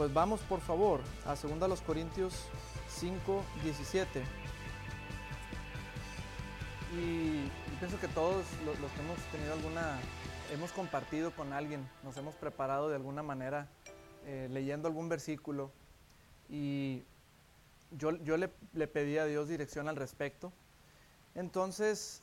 pues vamos por favor a 2 Corintios 5, 17. Y pienso que todos los, que hemos tenido alguna, hemos compartido con alguien, nos hemos preparado de alguna manera eh, leyendo algún versículo y yo, yo le, pedí a Dios dirección al respecto. Entonces,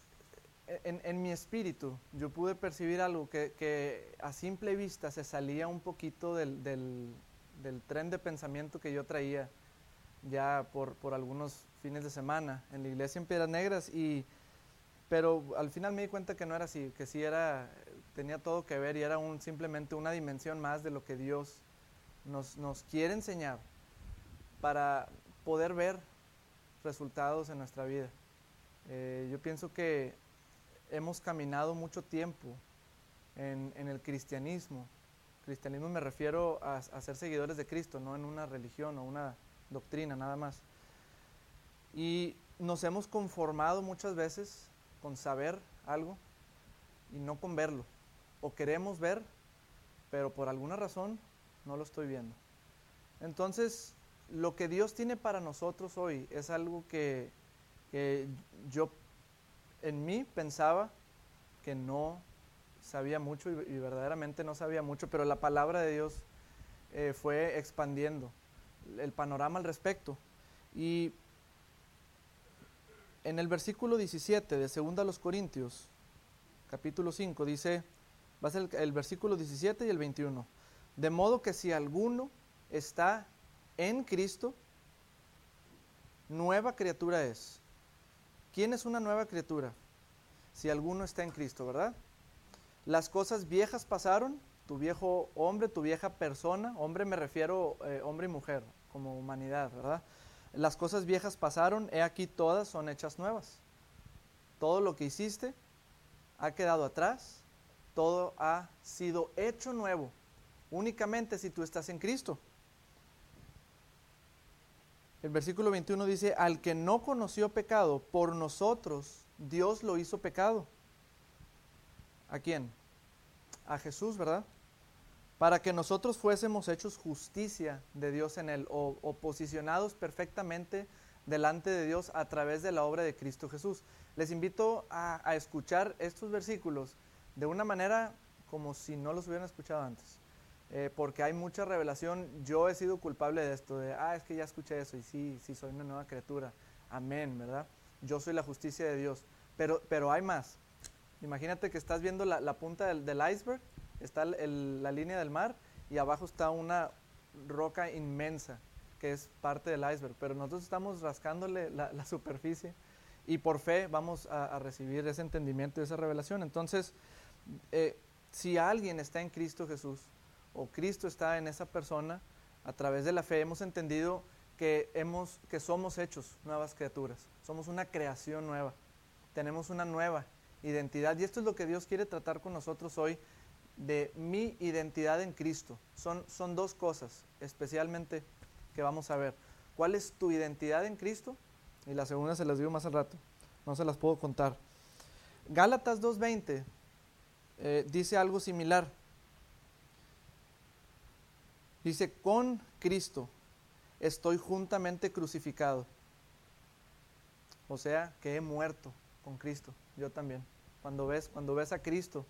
en, en mi espíritu, yo pude percibir algo que, a simple vista se salía un poquito del, del tren de pensamiento que yo traía ya por, por algunos fines de semana en la iglesia en Piedras Negras y pero al final me di cuenta que no era así, que sí era, tenía todo que ver y era un, simplemente una dimensión más de lo que Dios nos, nos quiere enseñar para poder ver resultados en nuestra vida. Eh, yo pienso que hemos caminado mucho tiempo en, en, el cristianismo. Cristianismo me refiero a, ser seguidores de Cristo, no en una religión o una doctrina nada más. Y nos hemos conformado muchas veces con saber algo y no con verlo. O queremos ver, pero por alguna razón no lo estoy viendo. Entonces, lo que Dios tiene para nosotros hoy es algo que, yo en mí pensaba que no sabía mucho y, verdaderamente no sabía mucho, pero la palabra de Dios eh, fue expandiendo el panorama al respecto. Y en el versículo 17 de 2 a los Corintios, capítulo 5, dice, va a ser el, versículo 17 y el 21. De modo que si alguno está en Cristo, nueva criatura es. ¿Quién es una nueva criatura? Si alguno está en Cristo, ¿verdad? Las cosas viejas pasaron, tu viejo hombre, tu vieja persona, hombre me refiero eh, hombre y mujer, como humanidad, ¿verdad? Las cosas viejas pasaron, he aquí todas son hechas nuevas. Todo lo que hiciste ha quedado atrás, todo ha sido hecho nuevo, únicamente si tú estás en Cristo. El versículo 21 dice, al que no conoció pecado, por nosotros Dios lo hizo pecado. ¿A quién? A Jesús, ¿verdad? para que nosotros fuésemos hechos justicia de Dios en él o, posicionados perfectamente delante de Dios a través de la obra de Cristo Jesús. Les invito a, escuchar estos versículos de una manera como si no los hubieran escuchado antes, eh, porque hay mucha revelación. Yo he sido culpable de esto, de, ah, es que ya escuché eso y sí, sí, soy una nueva criatura. Amén, ¿verdad? Yo soy la justicia de Dios. Pero, pero hay más. Imagínate que estás viendo la, punta del, del iceberg está la línea del mar y abajo está una roca inmensa que es parte del iceberg, pero nosotros estamos rascándole la, superficie y por fe vamos a, recibir ese entendimiento y esa revelación. Entonces, eh, si alguien está en Cristo Jesús o Cristo está en esa persona, a través de la fe hemos entendido que, hemos, que somos hechos nuevas criaturas, somos una creación nueva, tenemos una nueva identidad y esto es lo que Dios quiere tratar con nosotros hoy de mi identidad en Cristo. Son, son dos cosas especialmente que vamos a ver. ¿Cuál es tu identidad en Cristo? Y la segunda se las digo más al rato. No se las puedo contar. Gálatas 2.20 eh, dice algo similar. Dice, con Cristo estoy juntamente crucificado. O sea, que he muerto con Cristo. Yo también. Cuando ves, cuando ves a Cristo,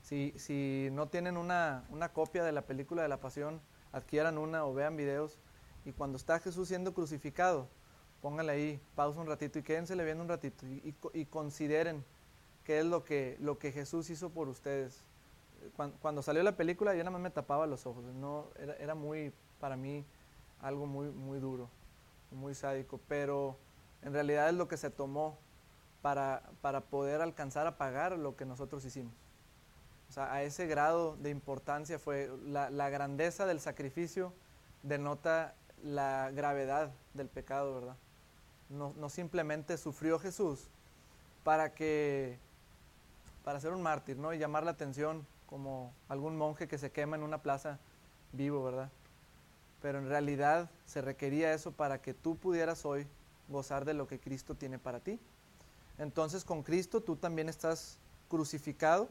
si, si no tienen una, una, copia de la película de la pasión, adquieran una o vean videos. Y cuando está Jesús siendo crucificado, pónganle ahí, pausa un ratito y quédense viendo un ratito y, y, consideren qué es lo que, lo que Jesús hizo por ustedes. Cuando, cuando, salió la película yo nada más me tapaba los ojos, no, era, era muy, para mí, algo muy, muy duro, muy sádico, pero en realidad es lo que se tomó para, para poder alcanzar a pagar lo que nosotros hicimos. O sea, a ese grado de importancia fue la, grandeza del sacrificio denota la gravedad del pecado, ¿verdad? No, no, simplemente sufrió Jesús para que, para ser un mártir, ¿no? Y llamar la atención como algún monje que se quema en una plaza vivo, ¿verdad? Pero en realidad se requería eso para que tú pudieras hoy gozar de lo que Cristo tiene para ti. Entonces con Cristo tú también estás crucificado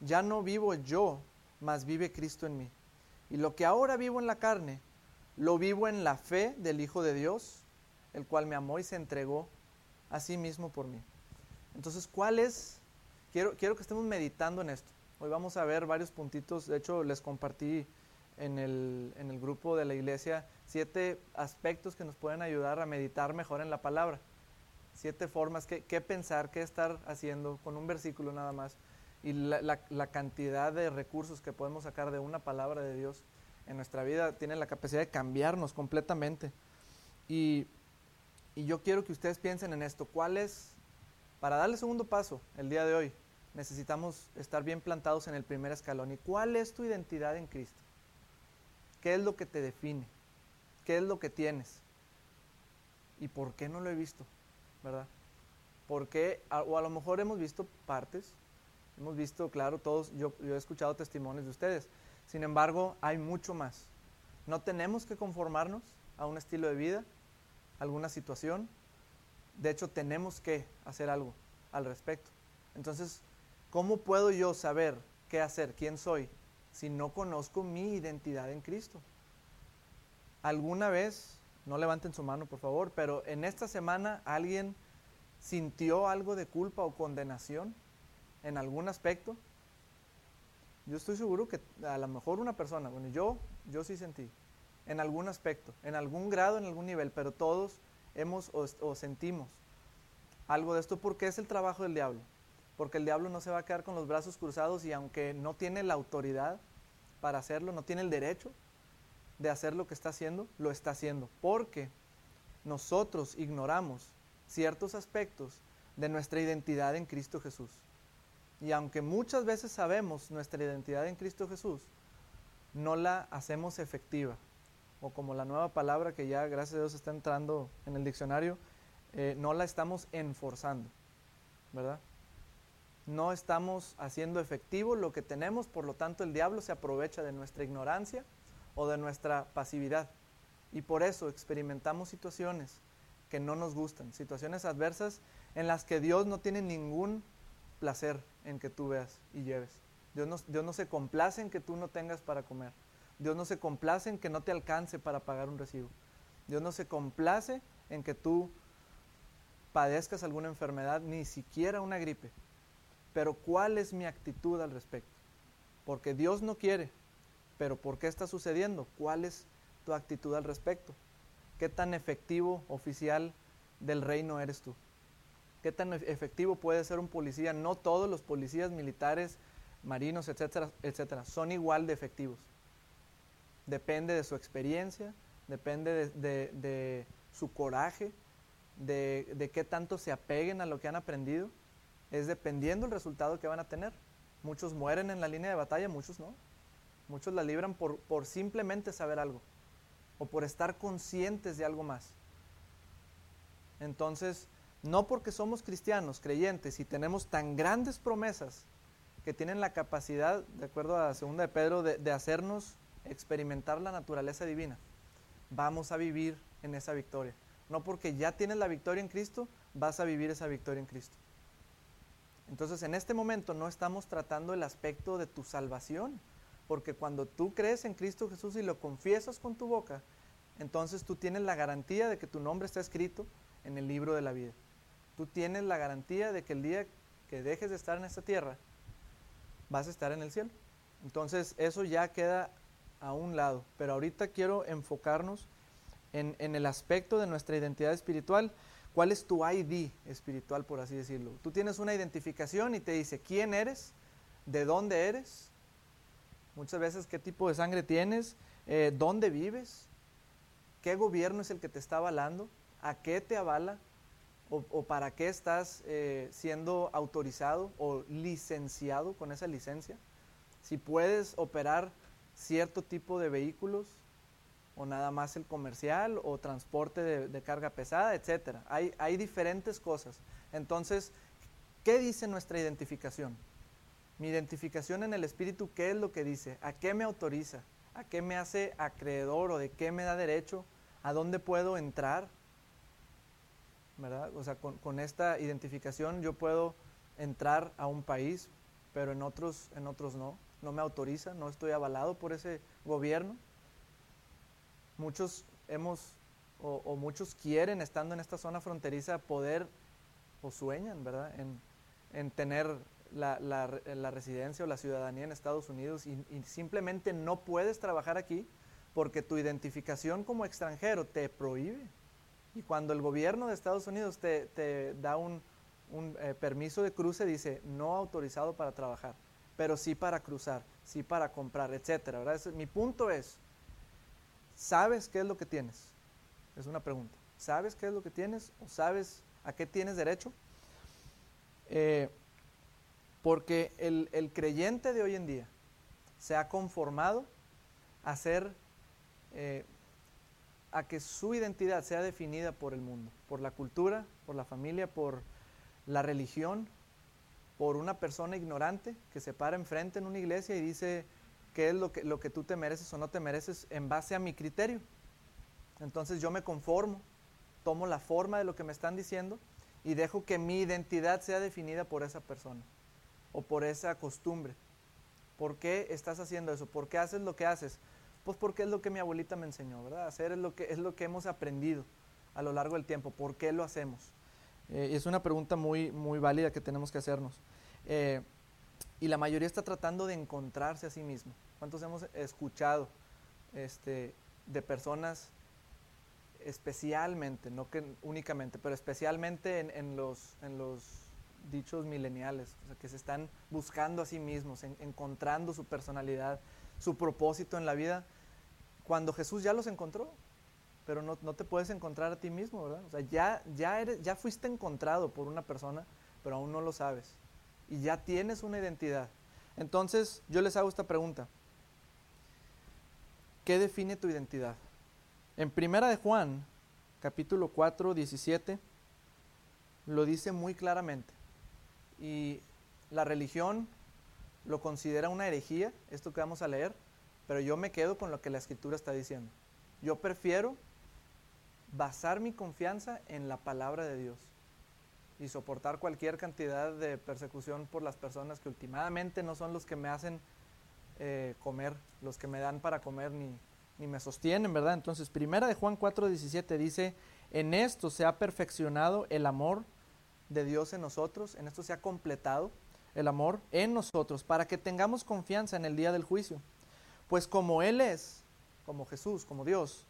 ya no vivo yo, mas vive Cristo en mí. Y lo que ahora vivo en la carne, lo vivo en la fe del Hijo de Dios, el cual me amó y se entregó a sí mismo por mí. Entonces, ¿cuál es? Quiero, quiero que estemos meditando en esto. Hoy vamos a ver varios puntitos. De hecho, les compartí en el, en el grupo de la iglesia siete aspectos que nos pueden ayudar a meditar mejor en la palabra. Siete formas, qué, pensar, qué estar haciendo con un versículo nada más. Y la cantidad de recursos que podemos sacar de una palabra de Dios en nuestra vida tiene la capacidad de cambiarnos completamente. Y, y yo quiero que ustedes piensen en esto. ¿Cuál es, para darle segundo paso el día de hoy, necesitamos estar bien plantados en el primer escalón? ¿Y cuál es tu identidad en Cristo? ¿Qué es lo que te define? ¿Qué es lo que tienes? ¿Y por qué no lo he visto? ¿Verdad? ¿Por qué? O a lo mejor hemos visto partes, hemos visto, claro, todos, yo, yo he escuchado testimonios de ustedes, sin embargo, hay mucho más. No tenemos que conformarnos a un estilo de vida, a alguna situación. De hecho, tenemos que hacer algo al respecto. Entonces, ¿cómo puedo yo saber qué hacer, quién soy, si no conozco mi identidad en Cristo? ¿Alguna vez, no levanten su mano por favor, pero en esta semana alguien sintió algo de culpa o condenación en algún aspecto? Yo estoy seguro que a lo mejor una persona, bueno, yo, yo sí sentí, en algún aspecto, en algún grado, en algún nivel, pero todos hemos o, o sentimos algo de esto porque es el trabajo del diablo. Porque el diablo no se va a quedar con los brazos cruzados y aunque no tiene la autoridad para hacerlo, no tiene el derecho de hacer lo que está haciendo, lo está haciendo. Porque nosotros ignoramos ciertos aspectos de nuestra identidad en Cristo Jesús. Y aunque muchas veces sabemos nuestra identidad en Cristo Jesús, no la hacemos efectiva. O como la nueva palabra que ya, gracias a Dios, está entrando en el diccionario, eh, no la estamos enforzando, ¿verdad? No estamos haciendo efectivo lo que tenemos, por lo tanto el diablo se aprovecha de nuestra ignorancia o de nuestra pasividad. Y por eso experimentamos situaciones que no nos gustan, situaciones adversas en las que Dios no tiene ningún placer en que tú veas y lleves. Dios no, Dios no se complace en que tú no tengas para comer. Dios no se complace en que no te alcance para pagar un recibo. Dios no se complace en que tú padezcas alguna enfermedad, ni siquiera una gripe. Pero ¿cuál es mi actitud al respecto? Porque Dios no quiere, pero ¿por qué está sucediendo? ¿Cuál es tu actitud al respecto? ¿Qué tan efectivo oficial del reino eres tú? qué tan efectivo puede ser un policía. No todos los policías militares, marinos, etcétera, etcétera, son igual de efectivos. Depende de su experiencia, depende de, su coraje, de, de, qué tanto se apeguen a lo que han aprendido. Es dependiendo el resultado que van a tener. Muchos mueren en la línea de batalla, muchos no. Muchos la libran por, por simplemente saber algo o por estar conscientes de algo más. Entonces, no porque somos cristianos, creyentes, y tenemos tan grandes promesas que tienen la capacidad, de acuerdo a la segunda de Pedro, de, hacernos experimentar la naturaleza divina. Vamos a vivir en esa victoria. No porque ya tienes la victoria en Cristo, vas a vivir esa victoria en Cristo. Entonces, en este momento no estamos tratando el aspecto de tu salvación, porque cuando tú crees en Cristo Jesús y lo confiesas con tu boca, entonces tú tienes la garantía de que tu nombre está escrito en el libro de la vida tú tienes la garantía de que el día que dejes de estar en esta tierra, vas a estar en el cielo. Entonces eso ya queda a un lado, pero ahorita quiero enfocarnos en, el aspecto de nuestra identidad espiritual. ¿Cuál es tu ID espiritual, por así decirlo? Tú tienes una identificación y te dice quién eres, de dónde eres, muchas veces qué tipo de sangre tienes, eh, dónde vives, qué gobierno es el que te está avalando, a qué te avala, o, para qué estás eh, siendo autorizado o licenciado con esa licencia, si puedes operar cierto tipo de vehículos o nada más el comercial o transporte de, carga pesada, etcétera. Hay, hay diferentes cosas. Entonces, ¿qué dice nuestra identificación? Mi identificación en el espíritu, ¿qué es lo que dice? ¿A qué me autoriza? ¿A qué me hace acreedor o de qué me da derecho? ¿A dónde puedo entrar? ¿verdad? O sea, con, esta identificación yo puedo entrar a un país, pero en otros, en otros no. No me autoriza, no estoy avalado por ese gobierno. muchos hemos o, muchos quieren, estando en esta zona fronteriza, poder o sueñan, ¿verdad?, en, tener la, residencia o la ciudadanía en Estados Unidos y, simplemente no puedes trabajar aquí porque tu identificación como extranjero te prohíbe. Y cuando el gobierno de Estados Unidos te, da un, eh, permiso de cruce, dice no autorizado para trabajar, pero sí para cruzar, sí para comprar, etcétera. ¿verdad? mi punto es, ¿sabes qué es lo que tienes? Es una pregunta. ¿Sabes qué es lo que tienes o sabes a qué tienes derecho? Eh, porque el, creyente de hoy en día se ha conformado a ser, eh, a que su identidad sea definida por el mundo, por la cultura, por la familia, por la religión, por una persona ignorante que se para enfrente en una iglesia y dice qué es que, lo que tú te mereces o no te mereces en base a mi criterio. Entonces yo me conformo, tomo la forma de lo que me están diciendo y dejo que mi identidad sea definida por esa persona o por esa costumbre. ¿Por qué estás haciendo eso? ¿Por qué haces lo que haces? Pues porque es lo que mi abuelita me enseñó, ¿verdad? Hacer es lo que, es lo que hemos aprendido a lo largo del tiempo. ¿Por qué lo hacemos? Eh, es una pregunta muy, muy válida que tenemos que hacernos. Eh, y la mayoría está tratando de encontrarse a sí mismo. ¿Cuántos hemos escuchado este, de personas especialmente, no que únicamente, pero especialmente en, los, en los dichos mileniales, que se están buscando a sí mismos, encontrando su personalidad, su propósito en la vida, cuando Jesús ya los encontró, pero no, te puedes encontrar a ti mismo, ¿verdad? O sea, ya, ya, eres, ya fuiste encontrado por una persona, pero aún no lo sabes, y ya tienes una identidad. Entonces, yo les hago esta pregunta. ¿Qué define tu identidad? En Primera de Juan, capítulo 4, 17, lo dice muy claramente. Y la religión lo considera una herejía, esto que vamos a leer, pero yo me quedo con lo que la escritura está diciendo. Yo prefiero basar mi confianza en la palabra de Dios y soportar cualquier cantidad de persecución por las personas que últimamente no son los que me hacen eh, comer, los que me dan para comer ni, ni me sostienen, ¿verdad? Entonces, primera de Juan 4:17 dice, en esto se ha perfeccionado el amor de Dios en nosotros, en esto se ha completado el amor en nosotros, para que tengamos confianza en el día del juicio. Pues como Él es, como Jesús, como Dios,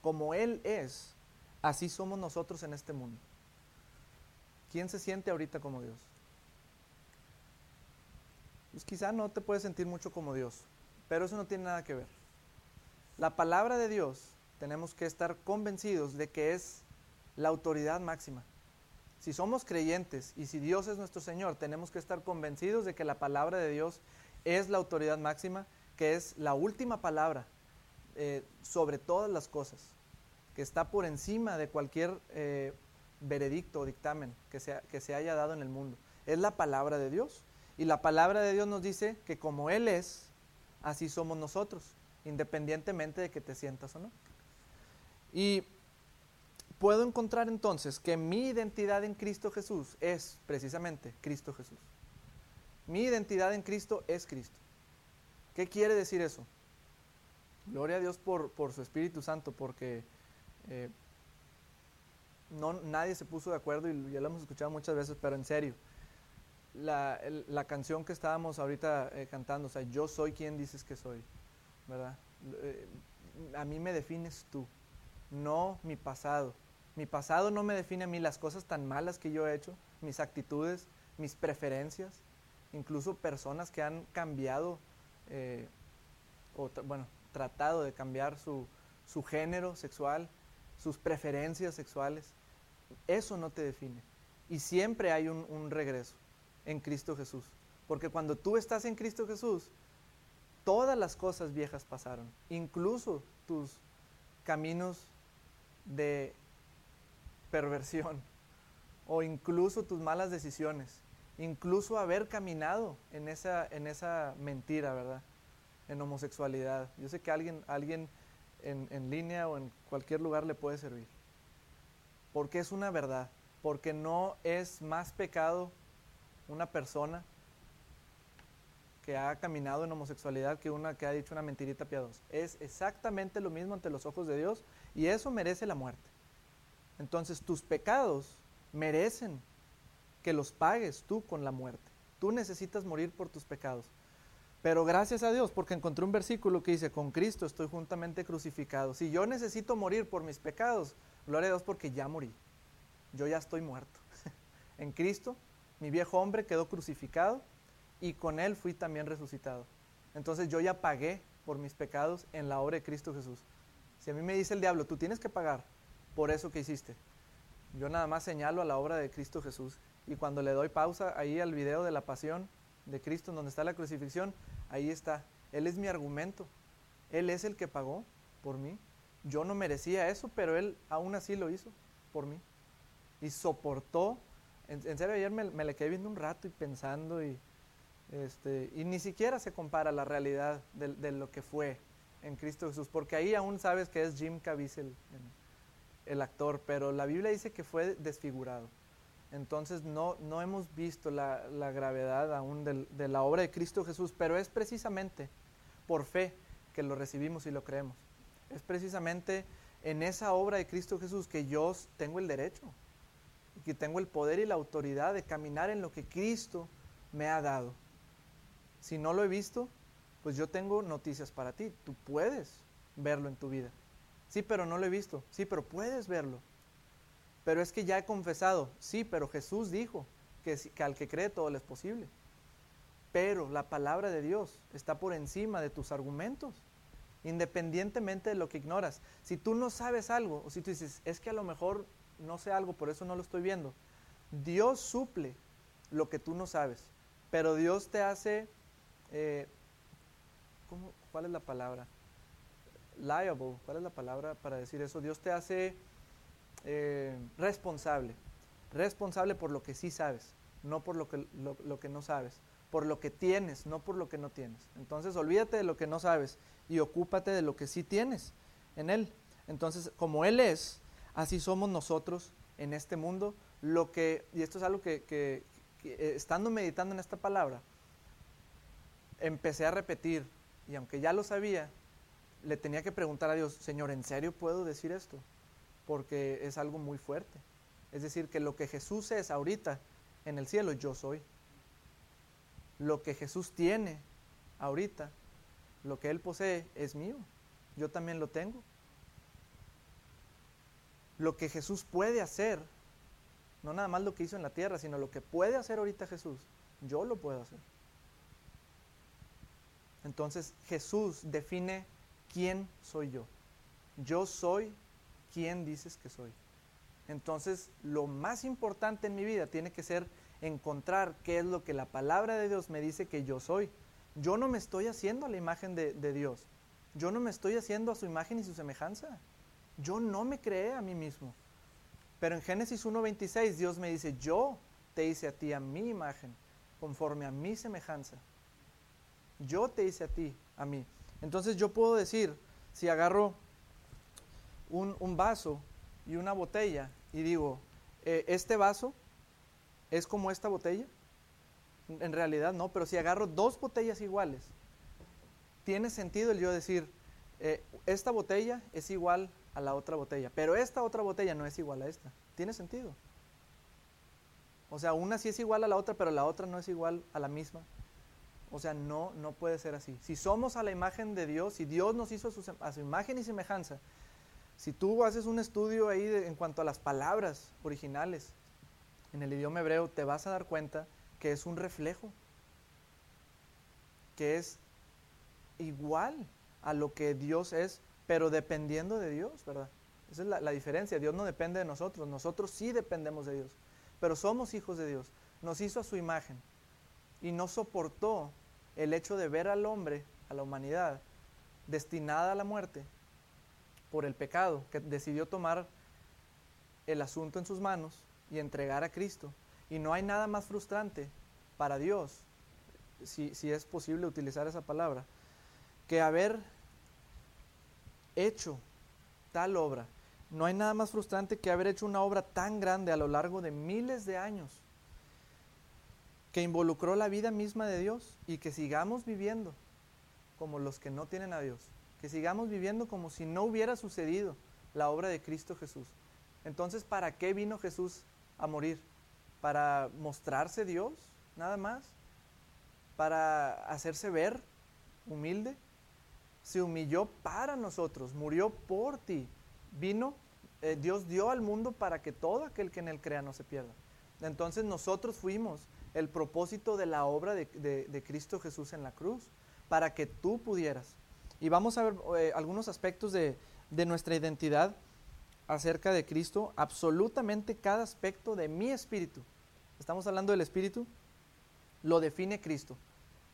como Él es, así somos nosotros en este mundo. ¿Quién se siente ahorita como Dios? Pues quizá no te puedes sentir mucho como Dios, pero eso no tiene nada que ver. La palabra de Dios tenemos que estar convencidos de que es la autoridad máxima. Si somos creyentes y si Dios es nuestro Señor, tenemos que estar convencidos de que la palabra de Dios es la autoridad máxima, que es la última palabra eh, sobre todas las cosas, que está por encima de cualquier eh, veredicto o dictamen que que se haya dado en el mundo. Es la palabra de Dios. Y la palabra de Dios nos dice que como Él es, así somos nosotros independientemente de que te sientas o no. Y puedo encontrar entonces que mi identidad en Cristo Jesús es precisamente Cristo Jesús. Mi identidad en Cristo es Cristo. ¿Qué quiere decir eso? Gloria a Dios por, su Espíritu Santo, porque eh, no, nadie se puso de acuerdo y ya lo hemos escuchado muchas veces, pero en serio, la, canción que estábamos ahorita eh, cantando, o sea, yo soy quien dices que soy. ¿verdad? Eh, a mí me defines tú, no mi pasado. Mi pasado no me define a mí las cosas tan malas que yo he hecho, mis actitudes, mis preferencias, incluso personas que han cambiado, eh, o bueno, tratado de cambiar su, género sexual, sus preferencias sexuales. Eso no te define. Y siempre hay un, un regreso en Cristo Jesús. Porque cuando tú estás en Cristo Jesús, todas las cosas viejas pasaron, incluso tus caminos de perversión o incluso tus malas decisiones, incluso haber caminado en esa, en esa mentira, ¿verdad? En homosexualidad. Yo sé que alguien, alguien en, en línea o en cualquier lugar le puede servir. Porque es una verdad, porque no es más pecado una persona que ha caminado en homosexualidad que una que ha dicho una mentirita piadosa. Es exactamente lo mismo ante los ojos de Dios y eso merece la muerte. Entonces tus pecados merecen que los pagues tú con la muerte. Tú necesitas morir por tus pecados. Pero gracias a Dios, porque encontré un versículo que dice, con Cristo estoy juntamente crucificado. Si yo necesito morir por mis pecados, gloria a Dios porque ya morí. Yo ya estoy muerto. en Cristo, mi viejo hombre quedó crucificado y con él fui también resucitado. Entonces yo ya pagué por mis pecados en la obra de Cristo Jesús. Si a mí me dice el diablo, tú tienes que pagar por eso que hiciste, yo nada más señalo a la obra de Cristo Jesús. Y cuando le doy pausa ahí al video de la pasión de Cristo, en donde está la crucifixión, ahí está. Él es mi argumento. Él es el que pagó por mí. Yo no merecía eso, pero Él aún así lo hizo por mí. Y soportó. En, serio, ayer me, le quedé viendo un rato y pensando y, este, y ni siquiera se compara la realidad de, lo que fue en Cristo Jesús, porque ahí aún sabes que es Jim Caviezel el, actor, pero la Biblia dice que fue desfigurado. Entonces no, no hemos visto la, gravedad aún de la obra de Cristo Jesús, pero es precisamente por fe que lo recibimos y lo creemos. Es precisamente en esa obra de Cristo Jesús que yo tengo el derecho, y que tengo el poder y la autoridad de caminar en lo que Cristo me ha dado. Si no lo he visto, pues yo tengo noticias para ti. Tú puedes verlo en tu vida. Sí, pero no lo he visto. Sí, pero puedes verlo. Pero es que ya he confesado. Sí, pero Jesús dijo que, al que cree todo le es posible. Pero la palabra de Dios está por encima de tus argumentos, independientemente de lo que ignoras. Si tú no sabes algo, o si tú dices, es que a lo mejor no sé algo, por eso no lo estoy viendo, Dios suple lo que tú no sabes, pero Dios te hace eh, ¿cuál es la palabra? Liable, ¿cuál es la palabra para decir eso? Dios te hace eh, responsable, responsable por lo que sí sabes, no por lo que, lo, que no sabes, por lo que tienes, no por lo que no tienes. Entonces olvídate de lo que no sabes y ocúpate de lo que sí tienes en Él. Entonces, como Él es, así somos nosotros en este mundo. Lo que, y esto es algo que, que estando meditando en esta palabra, empecé a repetir, y aunque ya lo sabía, le tenía que preguntar a Dios, Señor, ¿en serio puedo decir esto? Porque es algo muy fuerte. Es decir, que lo que Jesús es ahorita en el cielo, yo soy. Lo que Jesús tiene ahorita, lo que Él posee, es mío. Yo también lo tengo. Lo que Jesús puede hacer, no nada más lo que hizo en la tierra, sino lo que puede hacer ahorita Jesús, yo lo puedo hacer. Entonces Jesús define quién soy yo. Yo soy quien dices que soy. Entonces lo más importante en mi vida tiene que ser encontrar qué es lo que la palabra de Dios me dice que yo soy. Yo no me estoy haciendo a la imagen de, Dios. Yo no me estoy haciendo a su imagen y su semejanza. Yo no me creé a mí mismo. Pero en Génesis 1.26 Dios me dice, yo te hice a ti a mi imagen, conforme a mi semejanza. Yo te hice a ti, a mí. Entonces yo puedo decir, si agarro un, vaso y una botella y digo, eh, este vaso es como esta botella, en realidad no, pero si agarro dos botellas iguales, tiene sentido el yo decir, eh, esta botella es igual a la otra botella, pero esta otra botella no es igual a esta. ¿Tiene sentido? O sea, una sí es igual a la otra, pero la otra no es igual a la misma. O sea, no, no puede ser así. Si somos a la imagen de Dios, si Dios nos hizo a su, imagen y semejanza, si tú haces un estudio ahí en cuanto a las palabras originales en el idioma hebreo, te vas a dar cuenta que es un reflejo, que es igual a lo que Dios es, pero dependiendo de Dios, ¿verdad? Esa es la, la diferencia. Dios no depende de nosotros, nosotros sí dependemos de Dios, pero somos hijos de Dios. Nos hizo a su imagen y no soportó el hecho de ver al hombre, a la humanidad, destinada a la muerte por el pecado, que decidió tomar el asunto en sus manos y entregar a Cristo. Y no hay nada más frustrante para Dios, si, si es posible utilizar esa palabra, que haber hecho tal obra. No hay nada más frustrante que haber hecho una obra tan grande a lo largo de miles de años que involucró la vida misma de Dios y que sigamos viviendo como los que no tienen a Dios, que sigamos viviendo como si no hubiera sucedido la obra de Cristo Jesús. Entonces, ¿para qué vino Jesús a morir? ¿Para mostrarse Dios? Nada más. ¿Para hacerse ver humilde? Se humilló para nosotros, murió por ti. Vino, eh, Dios dio al mundo para que todo aquel que en él crea no se pierda. Entonces nosotros fuimos el propósito de la obra de, Cristo Jesús en la cruz, para que tú pudieras. Y vamos a ver eh, algunos aspectos de, de nuestra identidad acerca de Cristo, absolutamente cada aspecto de mi espíritu. Estamos hablando del espíritu, lo define Cristo.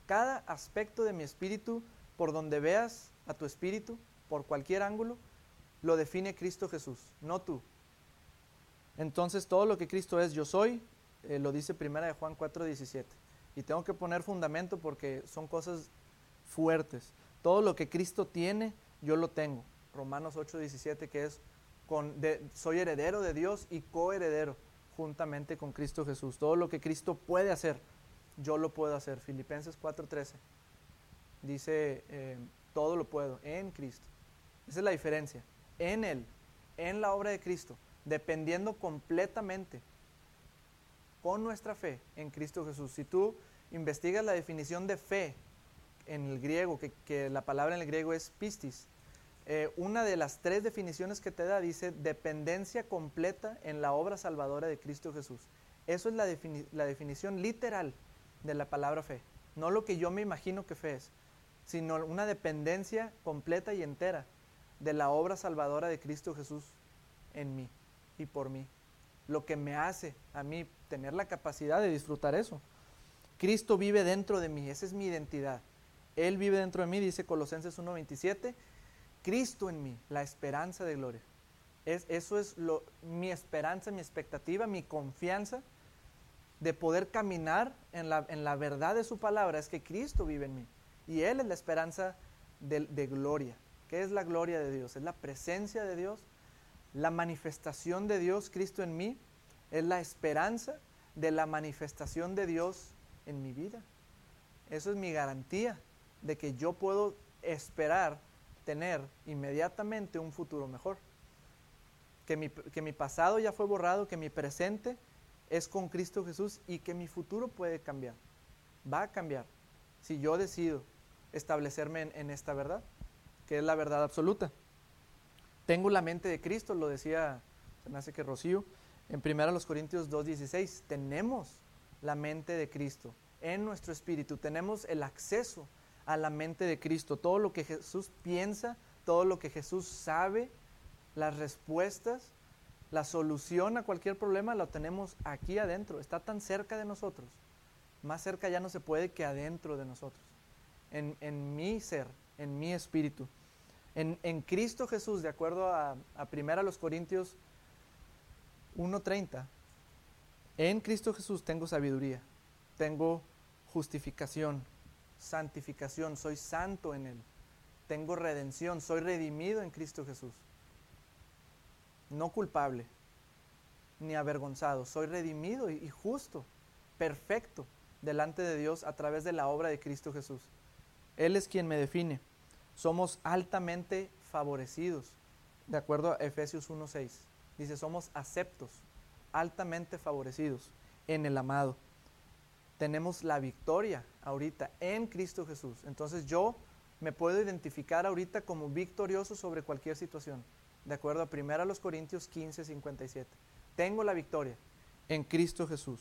Cada aspecto de mi espíritu, por donde veas a tu espíritu, por cualquier ángulo, lo define Cristo Jesús, no tú. Entonces todo lo que Cristo es, yo soy, eh, lo dice primera de Juan 4:17. Y tengo que poner fundamento porque son cosas fuertes. Todo lo que Cristo tiene, yo lo tengo. Romanos 8:17, que es, con, soy heredero de Dios y coheredero juntamente con Cristo Jesús. Todo lo que Cristo puede hacer, yo lo puedo hacer. Filipenses 4:13 dice, eh, todo lo puedo en Cristo. Esa es la diferencia. En Él, en la obra de Cristo, dependiendo completamente con nuestra fe en Cristo Jesús. Si tú investigas la definición de fe en el griego, que, la palabra en el griego es pistis, eh, una de las tres definiciones que te da dice dependencia completa en la obra salvadora de Cristo Jesús. Eso es la definición literal de la palabra fe. No lo que yo me imagino que fe es, sino una dependencia completa y entera de la obra salvadora de Cristo Jesús en mí y por mí. Lo que me hace a mí tener la capacidad de disfrutar eso. Cristo vive dentro de mí, esa es mi identidad. Él vive dentro de mí, dice Colosenses 1.27, Cristo en mí, la esperanza de gloria. Es, eso es lo, mi esperanza, mi expectativa, mi confianza de poder caminar en la, en la, verdad de su palabra, es que Cristo vive en mí. Y Él es la esperanza de, de gloria. ¿Qué es la gloria de Dios? Es la presencia de Dios, la manifestación de Dios, Cristo en mí, es la esperanza de la manifestación de Dios en mi vida. Eso es mi garantía de que yo puedo esperar tener inmediatamente un futuro mejor. Que mi, que mi pasado ya fue borrado, que mi presente es con Cristo Jesús y que mi futuro puede cambiar. Va a cambiar si yo decido establecerme en, en esta verdad, que es la verdad absoluta. Tengo la mente de Cristo, lo decía, se me hace que Rocío, en 1 Corintios 2.16, tenemos la mente de Cristo en nuestro espíritu, tenemos el acceso a la mente de Cristo, todo lo que Jesús piensa, todo lo que Jesús sabe, las respuestas, la solución a cualquier problema lo tenemos aquí adentro, está tan cerca de nosotros, más cerca ya no se puede que adentro de nosotros, en, en mi ser, en mi espíritu. En, Cristo Jesús, de acuerdo a, a 1 Corintios 1.30, en Cristo Jesús tengo sabiduría, tengo justificación, santificación, soy santo en Él, tengo redención, soy redimido en Cristo Jesús, no culpable ni avergonzado, soy redimido y justo, perfecto delante de Dios a través de la obra de Cristo Jesús. Él es quien me define. Somos altamente favorecidos, de acuerdo a Efesios 1.6. Dice, somos aceptos, altamente favorecidos en el amado. Tenemos la victoria ahorita en Cristo Jesús. Entonces yo me puedo identificar ahorita como victorioso sobre cualquier situación. De acuerdo a 1 Corintios 15, 57. Tengo la victoria en Cristo Jesús.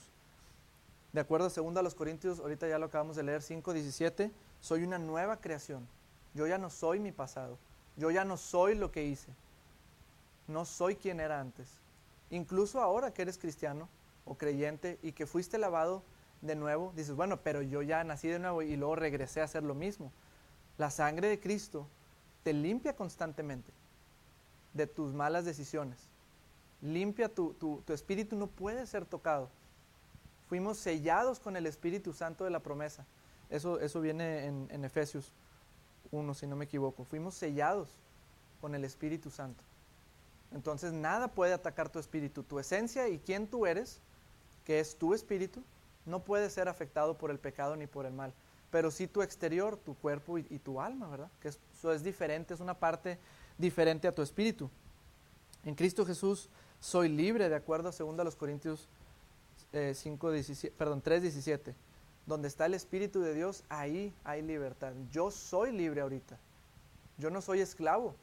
De acuerdo a 2 Corintios, ahorita ya lo acabamos de leer, 5, 17. Soy una nueva creación. Yo ya no soy mi pasado. Yo ya no soy lo que hice no soy quien era antes. Incluso ahora que eres cristiano o creyente y que fuiste lavado de nuevo, dices, bueno, pero yo ya nací de nuevo y luego regresé a hacer lo mismo. La sangre de Cristo te limpia constantemente de tus malas decisiones. Limpia tu, tu, espíritu, no puede ser tocado. Fuimos sellados con el Espíritu Santo de la promesa. Eso, eso viene en, en Efesios 1, si no me equivoco. Fuimos sellados con el Espíritu Santo. Entonces nada puede atacar tu espíritu, tu esencia y quién tú eres, que es tu espíritu, No puede ser afectado por el pecado ni por el mal. Pero sí tu exterior, tu cuerpo y, tu alma, ¿verdad? Que eso es diferente, es una parte diferente a tu espíritu. En Cristo Jesús soy libre, de acuerdo a 2 Corintios eh, 5, 17, perdón, 3, 17. Donde está el Espíritu de Dios, ahí hay libertad. Yo soy libre ahorita. Yo no soy esclavo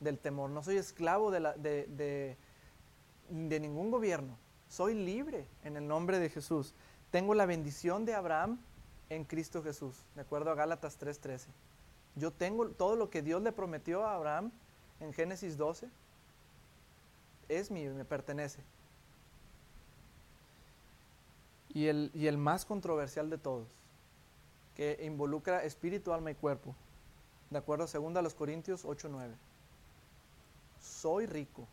del temor, no soy esclavo de, de, de ningún gobierno. Soy libre en el nombre de Jesús. Tengo la bendición de Abraham en Cristo Jesús, de acuerdo a Gálatas 3:13. Yo tengo todo lo que Dios le prometió a Abraham en Génesis 12, es mío y me pertenece. Y el, y el más controversial de todos, que involucra espíritu, alma y cuerpo, de acuerdo a 2 los Corintios 8:9. Soy rico.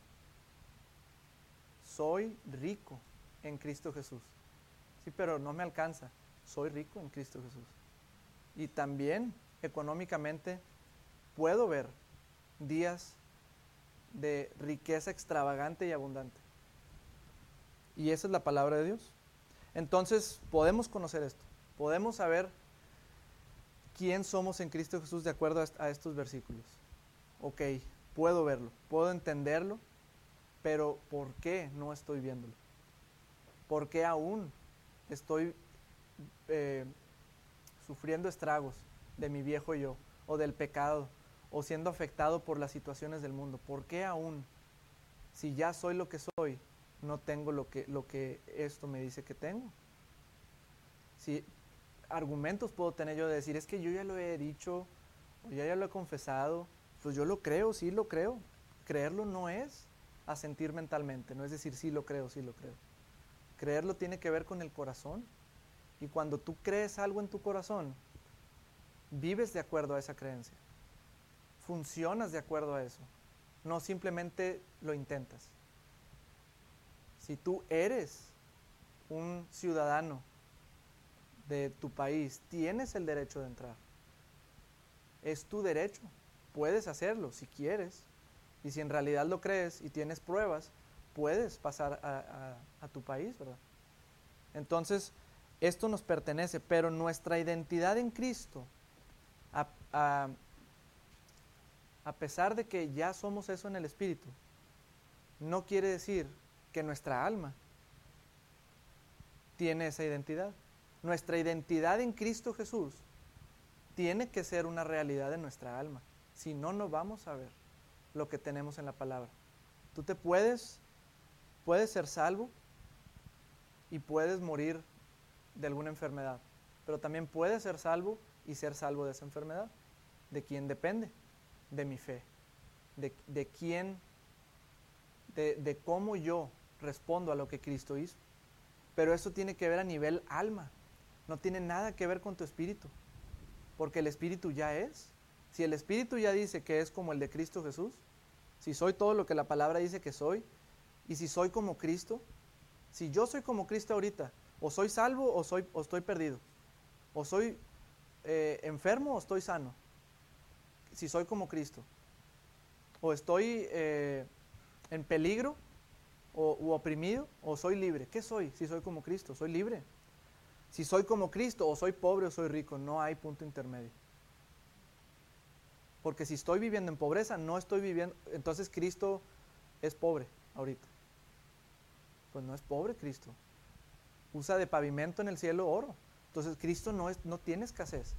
Soy rico en Cristo Jesús. Sí, pero no me alcanza. Soy rico en Cristo Jesús. Y también económicamente puedo ver días de riqueza extravagante y abundante. Y esa es la palabra de Dios. Entonces podemos conocer esto, podemos saber quién somos en Cristo Jesús de acuerdo a estos versículos. Ok, puedo verlo, puedo entenderlo, pero ¿por qué no estoy viéndolo? ¿Por qué aún estoy eh, sufriendo estragos de mi viejo yo o del pecado o siendo afectado por las situaciones del mundo? ¿Por qué aún, si ya soy lo que soy, no tengo lo que, lo que esto me dice que tengo? Si argumentos puedo tener yo de decir, es que yo ya lo he dicho, o ya, ya lo he confesado, pues yo lo creo, sí lo creo. Creerlo no es asentir mentalmente, no es decir sí lo creo, sí lo creo. Creerlo tiene que ver con el corazón. Y cuando tú crees algo en tu corazón, vives de acuerdo a esa creencia. Funcionas de acuerdo a eso. No simplemente lo intentas. Si tú eres un ciudadano de tu país, tienes el derecho de entrar. Es tu derecho. Puedes hacerlo si quieres. Y si en realidad lo crees y tienes pruebas, puedes pasar a, tu país, ¿verdad? Entonces, esto nos pertenece, pero nuestra identidad en Cristo, a, a pesar de que ya somos eso en el Espíritu, no quiere decir que nuestra alma tiene esa identidad. Nuestra identidad en Cristo Jesús tiene que ser una realidad en nuestra alma. Si no, no vamos a ver lo que tenemos en la palabra. Tú te puedes, puedes ser salvo y puedes morir de alguna enfermedad, pero también puedes ser salvo y ser salvo de esa enfermedad. ¿De quién depende? De mi fe. De, de quién, de, de cómo yo respondo a lo que Cristo hizo. Pero eso tiene que ver a nivel alma, no tiene nada que ver con tu espíritu, porque el espíritu ya es. Si el Espíritu ya dice que es como el de Cristo Jesús, si soy todo lo que la palabra dice que soy, y si soy como Cristo, si yo soy como Cristo ahorita, o soy salvo o, soy, o estoy perdido, o soy eh, enfermo o estoy sano, si soy como Cristo, o estoy eh, en peligro o oprimido, o soy libre. ¿Qué soy si soy como Cristo? Soy libre. Si soy como Cristo, o soy pobre o soy rico, no hay punto intermedio. Porque si estoy viviendo en pobreza, no estoy viviendo, entonces Cristo es pobre ahorita. Pues no es pobre Cristo. Usa de pavimento en el cielo oro. Entonces Cristo no, es, no tiene escasez.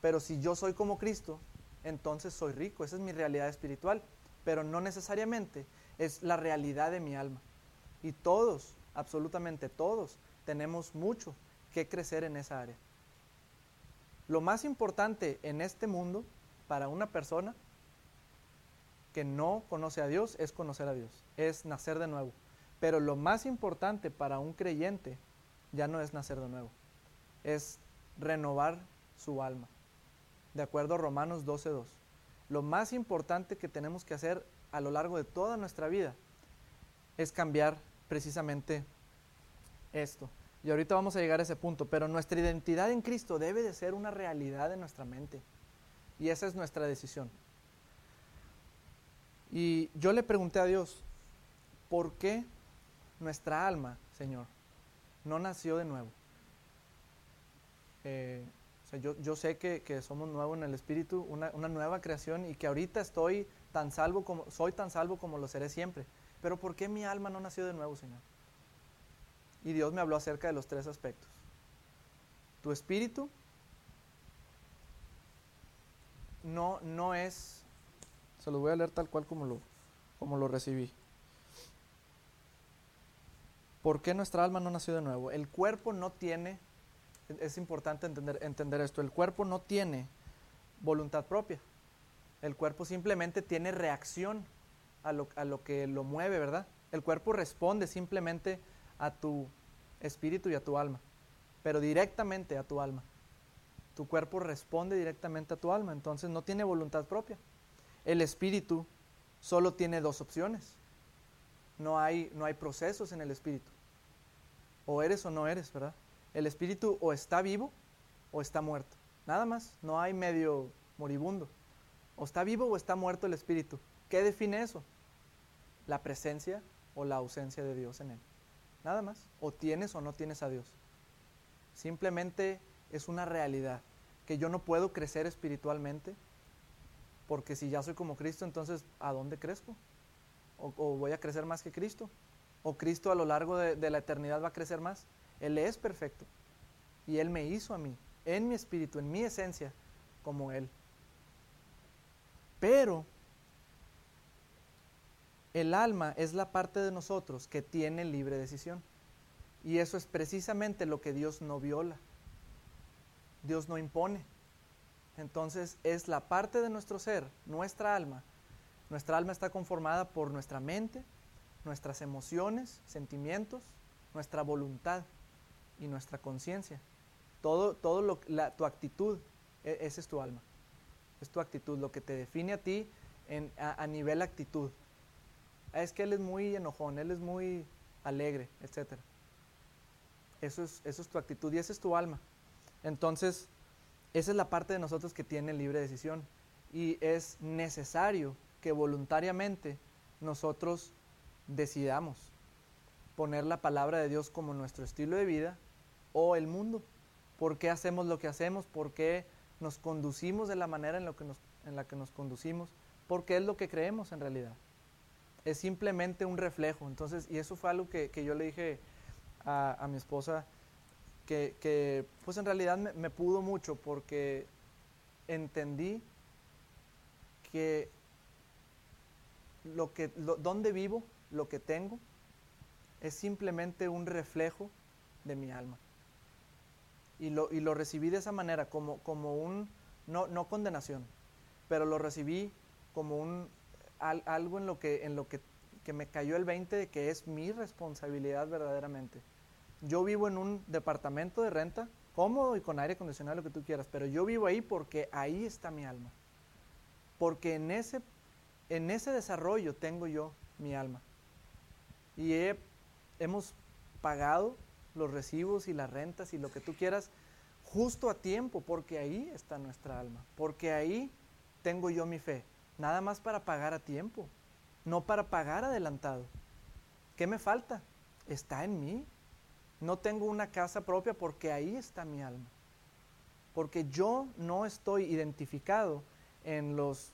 Pero si yo soy como Cristo, entonces soy rico. Esa es mi realidad espiritual. Pero no necesariamente es la realidad de mi alma. Y todos, absolutamente todos, tenemos mucho que crecer en esa área. Lo más importante en este mundo para una persona que no conoce a Dios es conocer a Dios, es nacer de nuevo. Pero lo más importante para un creyente ya no es nacer de nuevo, es renovar su alma. De acuerdo a Romanos 12.2. Lo más importante que tenemos que hacer a lo largo de toda nuestra vida es cambiar precisamente esto. Y ahorita vamos a llegar a ese punto, pero nuestra identidad en Cristo debe de ser una realidad en nuestra mente. Y esa es nuestra decisión. Y yo le pregunté a Dios, ¿por qué nuestra alma, Señor, no nació de nuevo? eh, yo, sé que, somos nuevos en el Espíritu, una, una, nueva creación y que ahorita estoy tan salvo como, soy tan salvo como lo seré siempre. Pero ¿por qué mi alma no nació de nuevo, Señor? Y Dios me habló acerca de los tres aspectos. Tu espíritu no, no es, se los voy a leer tal cual como lo, como lo recibí. ¿Por qué nuestra alma no nació de nuevo? El cuerpo no tiene, es importante entender, entender esto, el cuerpo no tiene voluntad propia. El cuerpo simplemente tiene reacción a lo, a lo que lo mueve, ¿verdad? El cuerpo responde simplemente a tu espíritu y a tu alma, pero directamente a tu alma. Tu cuerpo responde directamente a tu alma, entonces no tiene voluntad propia. El espíritu solo tiene dos opciones. No hay, no hay procesos en el espíritu. O eres o no eres, ¿verdad? El espíritu o está vivo o está muerto. Nada más, no hay medio moribundo. O está vivo o está muerto el espíritu. ¿Qué define eso? La presencia o la ausencia de Dios en él. Nada más. O tienes o no tienes a Dios. Simplemente es una realidad que yo no puedo crecer espiritualmente porque si ya soy como Cristo, entonces ¿a dónde crezco? ¿O, voy a crecer más que Cristo? ¿O Cristo a lo largo de, de la eternidad va a crecer más? Él es perfecto y Él me hizo a mí, en mi espíritu, en mi esencia, como Él. Pero el alma es la parte de nosotros que tiene libre decisión. Y eso es precisamente lo que Dios no viola. Dios no impone. Entonces es la parte de nuestro ser, nuestra alma. Nuestra alma está conformada por nuestra mente, nuestras emociones, sentimientos, nuestra voluntad y nuestra conciencia. Todo, todo lo, la, tu actitud, e, esa es tu alma. Es tu actitud, lo que te define a ti en, a nivel actitud. Ah, es que él es muy enojón, él es muy alegre, etc. Eso es, eso es tu actitud y esa es tu alma. Entonces, esa es la parte de nosotros que tiene libre decisión. Y es necesario que voluntariamente nosotros decidamos poner la palabra de Dios como nuestro estilo de vida o el mundo. ¿Por qué hacemos lo que hacemos? ¿Por qué nos conducimos de la manera en, lo que en la que nos conducimos? Porque es lo que creemos en realidad es simplemente un reflejo. Entonces, y eso fue algo que, yo le dije a, mi esposa, que, pues en realidad me, pudo mucho porque entendí que lo que, donde vivo, lo que tengo, es simplemente un reflejo de mi alma. Y lo, y lo recibí de esa manera, como, como un, no, no condenación, pero lo recibí como un algo en lo, que, en lo que, me cayó el 20 de que es mi responsabilidad verdaderamente. Yo vivo en un departamento de renta, cómodo y con aire acondicionado, lo que tú quieras, pero yo vivo ahí porque ahí está mi alma. Porque en ese, en ese desarrollo tengo yo mi alma. Y hemos pagado los recibos y las rentas y lo que tú quieras justo a tiempo, porque ahí está nuestra alma, porque ahí tengo yo mi fe. Nada más para pagar a tiempo, no para pagar adelantado. ¿Qué me falta? Está en mí. No tengo una casa propia porque ahí está mi alma. Porque yo no estoy identificado en los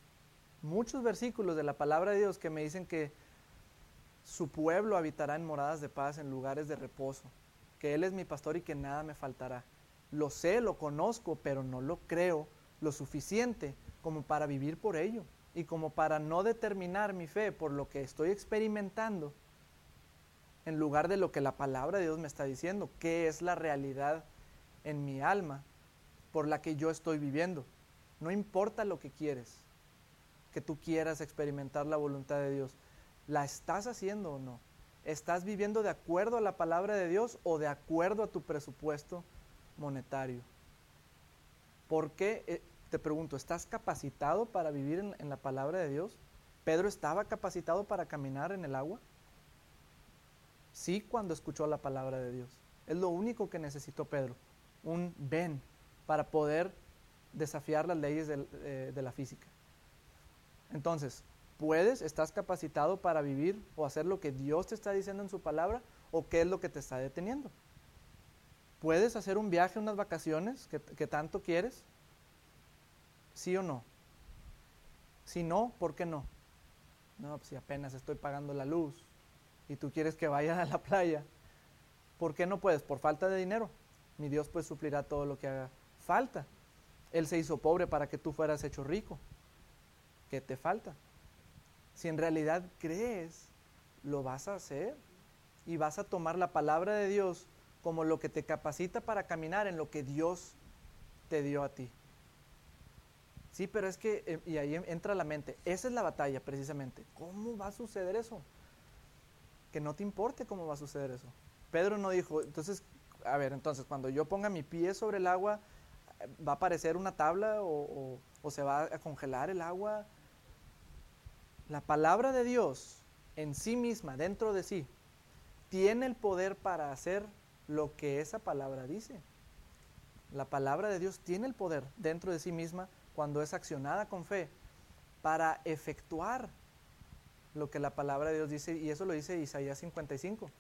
muchos versículos de la palabra de Dios que me dicen que su pueblo habitará en moradas de paz, en lugares de reposo, que Él es mi pastor y que nada me faltará. Lo sé, lo conozco, pero no lo creo lo suficiente como para vivir por ello y como para no determinar mi fe por lo que estoy experimentando, en lugar de lo que la palabra de Dios me está diciendo, qué es la realidad en mi alma por la que yo estoy viviendo. No importa lo que quieres, que tú quieras experimentar la voluntad de Dios, ¿la estás haciendo o no? ¿Estás viviendo de acuerdo a la palabra de Dios o de acuerdo a tu presupuesto monetario? ¿Por qué eh, te pregunto, ¿estás capacitado para vivir en, la palabra de Dios? ¿Pedro estaba capacitado para caminar en el agua? Sí, cuando escuchó la palabra de Dios. Es lo único que necesitó Pedro, un ven para poder desafiar las leyes de, eh, de la física. Entonces, ¿puedes, estás capacitado para vivir o hacer lo que Dios te está diciendo en su palabra o qué es lo que te está deteniendo? ¿Puedes hacer un viaje, unas vacaciones que, que tanto quieres? ¿Sí o no? Si no, ¿por qué no? No, pues si apenas estoy pagando la luz y tú quieres que vaya a la playa, ¿por qué no puedes? Por falta de dinero. Mi Dios pues suplirá todo lo que haga falta. Él se hizo pobre para que tú fueras hecho rico. ¿Qué te falta? Si en realidad crees, lo vas a hacer y vas a tomar la palabra de Dios como lo que te capacita para caminar en lo que Dios te dio a ti. Sí, pero es que, eh, y ahí entra la mente, esa es la batalla precisamente. ¿Cómo va a suceder eso? Que no te importe cómo va a suceder eso. Pedro no dijo, entonces, a ver, entonces, cuando yo ponga mi pie sobre el agua, ¿va a aparecer una tabla o se va a congelar el agua? La palabra de Dios en sí misma, dentro de sí, tiene el poder para hacer lo que esa palabra dice. La palabra de Dios tiene el poder dentro de sí misma cuando es accionada con fe para efectuar lo que la palabra de Dios dice, y eso lo dice Isaías 55.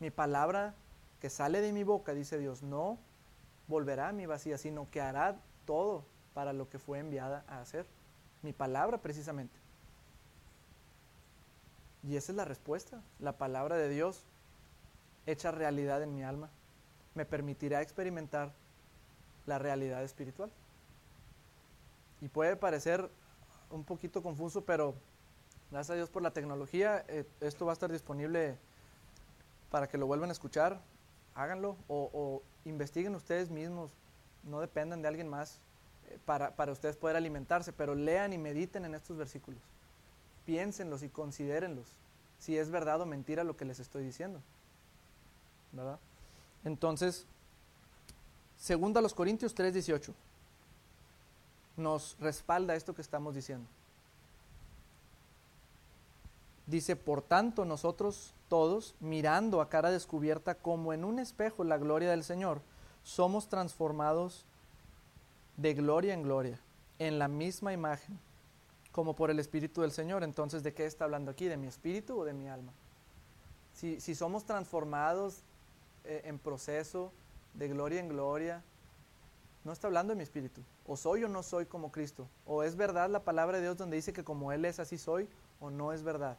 Mi palabra que sale de mi boca, dice Dios, no volverá a mi vacía, sino que hará todo para lo que fue enviada a hacer. Mi palabra precisamente. Y esa es la respuesta. La palabra de Dios hecha realidad en mi alma me permitirá experimentar la realidad espiritual. Y puede parecer un poquito confuso, pero gracias a Dios por la tecnología, eh, esto va a estar disponible para que lo vuelvan a escuchar. Háganlo o, investiguen ustedes mismos, no dependan de alguien más eh, para, para ustedes poder alimentarse, pero lean y mediten en estos versículos. Piénsenlos y considérenlos si es verdad o mentira lo que les estoy diciendo. ¿Verdad? Entonces, segundo a los Corintios 3:18 nos respalda esto que estamos diciendo. Dice, por tanto nosotros todos, mirando a cara descubierta como en un espejo la gloria del Señor, somos transformados de gloria en gloria, en la misma imagen, como por el Espíritu del Señor. Entonces, ¿de qué está hablando aquí? ¿De mi espíritu o de mi alma? Si, si somos transformados eh, en proceso de gloria en gloria, no está hablando de mi espíritu. O soy o no soy como Cristo. O es verdad la palabra de Dios donde dice que como Él es, así soy, o no es verdad.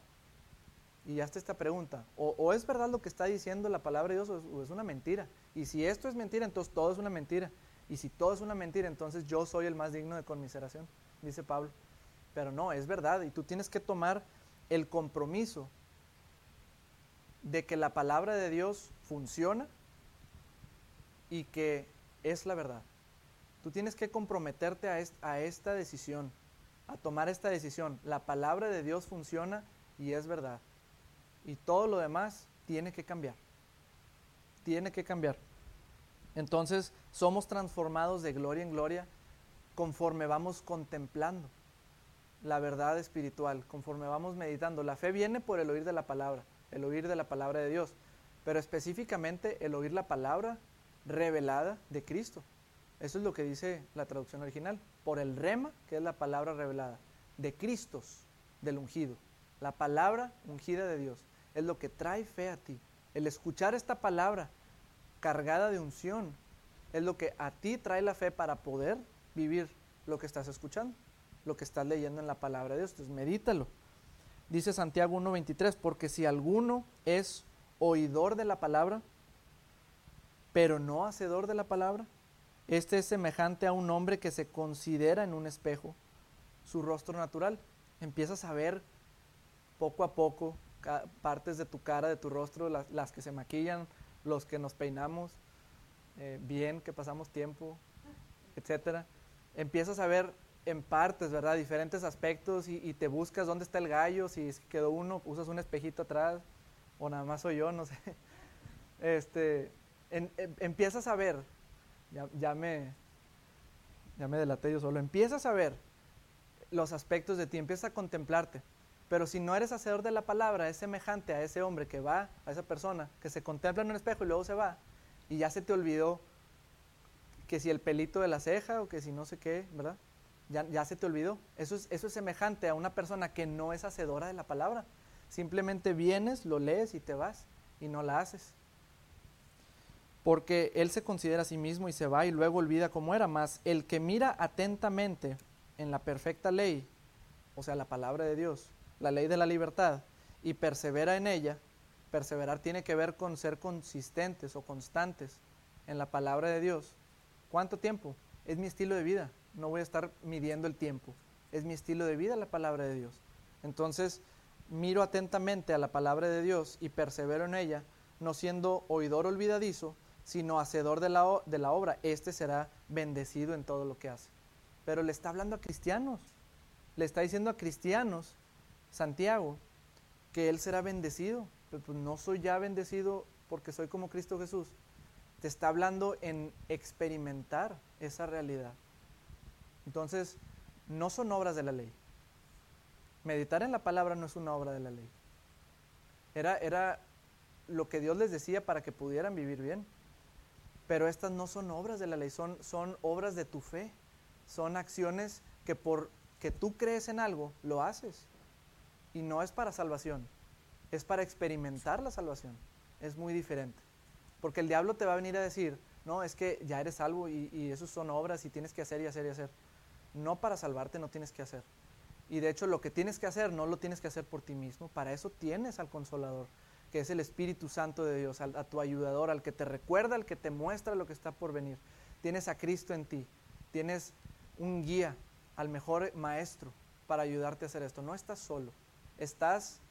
Y ya está esta pregunta. O, es verdad lo que está diciendo la palabra de Dios o es, una mentira. Y si esto es mentira, entonces todo es una mentira. Y si todo es una mentira, entonces yo soy el más digno de conmiseración, dice Pablo. Pero no, es verdad. Y tú tienes que tomar el compromiso de que la palabra de Dios funciona y que es la verdad. Tú tienes que comprometerte a, esta decisión, a tomar esta decisión. La palabra de Dios funciona y es verdad. Y todo lo demás tiene que cambiar. Tiene que cambiar. Entonces somos transformados de gloria en gloria conforme vamos contemplando la verdad espiritual, conforme vamos meditando. La fe viene por el oír de la palabra, el oír de la palabra de Dios, pero específicamente el oír la palabra revelada de Cristo. Eso es lo que dice la traducción original. Por el rema, que es la palabra revelada, de Cristos, del ungido. La palabra ungida de Dios es lo que trae fe a ti. El escuchar esta palabra cargada de unción es lo que a ti trae la fe para poder vivir lo que estás escuchando, lo que estás leyendo en la palabra de Dios. Entonces medítalo. Dice Santiago 1.23, porque si alguno es oidor de la palabra, pero no hacedor de la palabra, este es semejante a un hombre que se considera en un espejo su rostro natural. Empiezas a ver poco a poco partes de tu cara, de tu rostro, las, que se maquillan, los que nos peinamos eh, bien, que pasamos tiempo, etcétera. Empiezas a ver en partes, ¿verdad? Diferentes aspectos y, te buscas dónde está el gallo, si quedó uno, usas un espejito atrás, o nada más soy yo, no sé. Este, em, empiezas a ver ya, me, ya me delaté yo solo. Empiezas a ver los aspectos de ti, empiezas a contemplarte. Pero si no eres hacedor de la palabra, es semejante a ese hombre que va, a esa persona, que se contempla en un espejo y luego se va, y ya se te olvidó que si el pelito de la ceja o que si no sé qué, ¿verdad? Ya, ya se te olvidó. Eso es, eso es semejante a una persona que no es hacedora de la palabra. Simplemente vienes, lo lees y te vas y no la haces. Porque él se considera a sí mismo y se va y luego olvida cómo era, más el que mira atentamente en la perfecta ley, o sea, la palabra de Dios, la ley de la libertad, y persevera en ella, perseverar tiene que ver con ser consistentes o constantes en la palabra de Dios. ¿Cuánto tiempo? Es mi estilo de vida, no voy a estar midiendo el tiempo, es mi estilo de vida la palabra de Dios. Entonces, miro atentamente a la palabra de Dios y persevero en ella, no siendo oidor olvidadizo, sino hacedor de la, de la obra. Este será bendecido en todo lo que hace. Pero le está hablando a cristianos, le está diciendo a cristianos, Santiago, que él será bendecido. Pero pues no soy ya bendecido porque soy como Cristo Jesús. Te está hablando en experimentar esa realidad. Entonces, no son obras de la ley. Meditar en la palabra no es una obra de la ley. Era, era lo que Dios les decía para que pudieran vivir bien. Pero estas no son obras de la ley, son, son obras de tu fe. Son acciones que por que tú crees en algo, lo haces. Y no es para salvación, es para experimentar la salvación. Es muy diferente. Porque el diablo te va a venir a decir, no, es que ya eres salvo y, y eso son obras y tienes que hacer y hacer y hacer. No para salvarte no tienes que hacer. Y de hecho lo que tienes que hacer no lo tienes que hacer por ti mismo, para eso tienes al consolador, que es el Espíritu Santo de Dios, a, tu ayudador, al que te recuerda, al que te muestra lo que está por venir. Tienes a Cristo en ti, tienes un guía, al mejor maestro para ayudarte a hacer esto. No estás solo, estás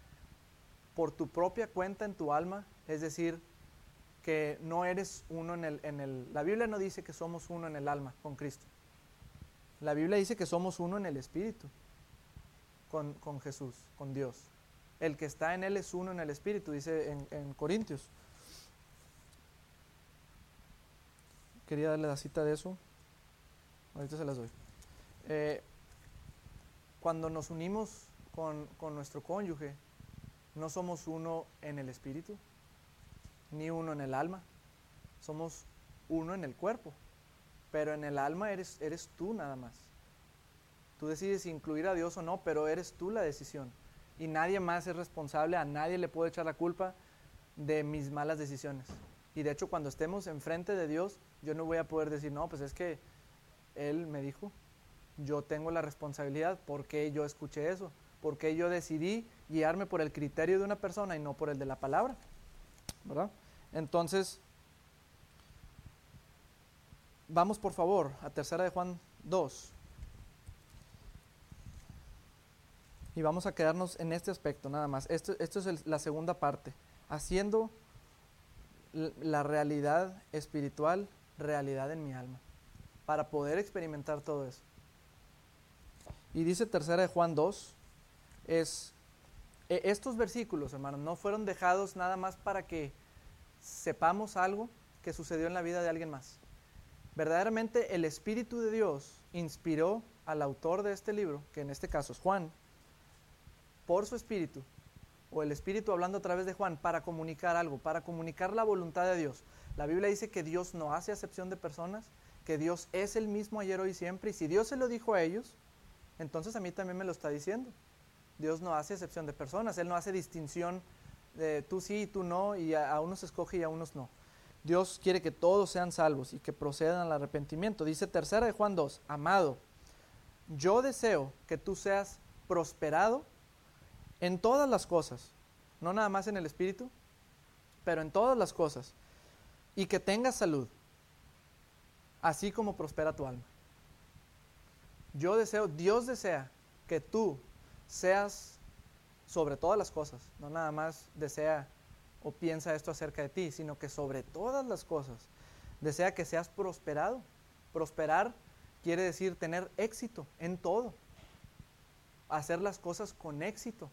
por tu propia cuenta en tu alma, es decir, que no eres uno en el, en el... La Biblia no dice que somos uno en el alma con Cristo. La Biblia dice que somos uno en el Espíritu con, Jesús, con Dios. El que está en Él es uno en el Espíritu, dice en, Corintios. Quería darle la cita de eso. Ahorita se las doy. Eh, cuando nos unimos con, con, nuestro cónyuge, no somos uno en el espíritu, ni uno en el alma, somos uno en el cuerpo, pero en el alma eres, eres tú nada más. Tú decides incluir a Dios o no, pero eres tú la decisión. Y nadie más es responsable, a nadie le puedo echar la culpa de mis malas decisiones. Y de hecho, cuando estemos enfrente de Dios, yo no voy a poder decir, no, pues es que Él me dijo, yo tengo la responsabilidad, porque yo escuché eso? porque yo decidí guiarme por el criterio de una persona y no por el de la palabra? ¿Verdad? Entonces, vamos por favor a tercera de Juan 2. Y vamos a quedarnos en este aspecto nada más. Esto, esto es la segunda parte. Haciendo la realidad espiritual realidad en mi alma. Para poder experimentar todo eso. Y dice tercera de Juan 2, es, e, estos versículos, hermanos, no fueron dejados nada más para que sepamos algo que sucedió en la vida de alguien más. Verdaderamente el Espíritu de Dios inspiró al autor de este libro, que en este caso es Juan, por su espíritu, o el espíritu hablando a través de Juan, para comunicar algo, para comunicar la voluntad de Dios. La Biblia dice que Dios no hace acepción de personas, que Dios es el mismo ayer, hoy y siempre, y si Dios se lo dijo a ellos, entonces a mí también me lo está diciendo. Dios no hace excepción de personas, Él no hace distinción de tú sí y tú no, y a, a unos escoge y a unos no. Dios quiere que todos sean salvos y que procedan al arrepentimiento. Dice tercera de Juan 2, amado, yo deseo que tú seas prosperado en todas las cosas, no nada más en el espíritu, pero en todas las cosas, y que tengas salud, así como prospera tu alma. Yo deseo, Dios desea que tú seas sobre todas las cosas, no nada más desea o piensa esto acerca de ti, sino que sobre todas las cosas desea que seas prosperado. Prosperar quiere decir tener éxito en todo, hacer las cosas con éxito,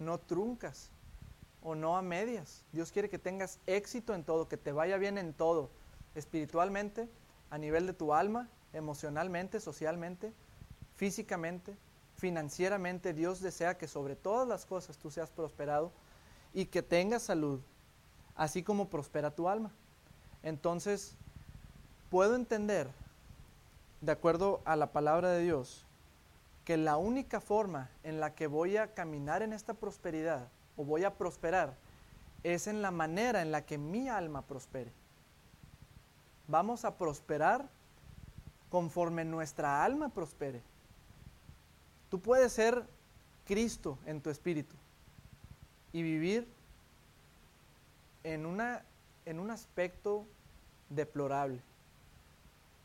no truncas o no a medias. Dios quiere que tengas éxito en todo, que te vaya bien en todo, espiritualmente, a nivel de tu alma, emocionalmente, socialmente, físicamente, financieramente. Dios desea que sobre todas las cosas tú seas prosperado y que tengas salud, así como prospera tu alma. Entonces, puedo entender, de acuerdo a la palabra de Dios, que la única forma en la que voy a caminar en esta prosperidad o voy a prosperar es en la manera en la que mi alma prospere. vamos a prosperar conforme nuestra alma prospere. Tú puedes ser Cristo en tu espíritu y vivir en, una, en un aspecto deplorable,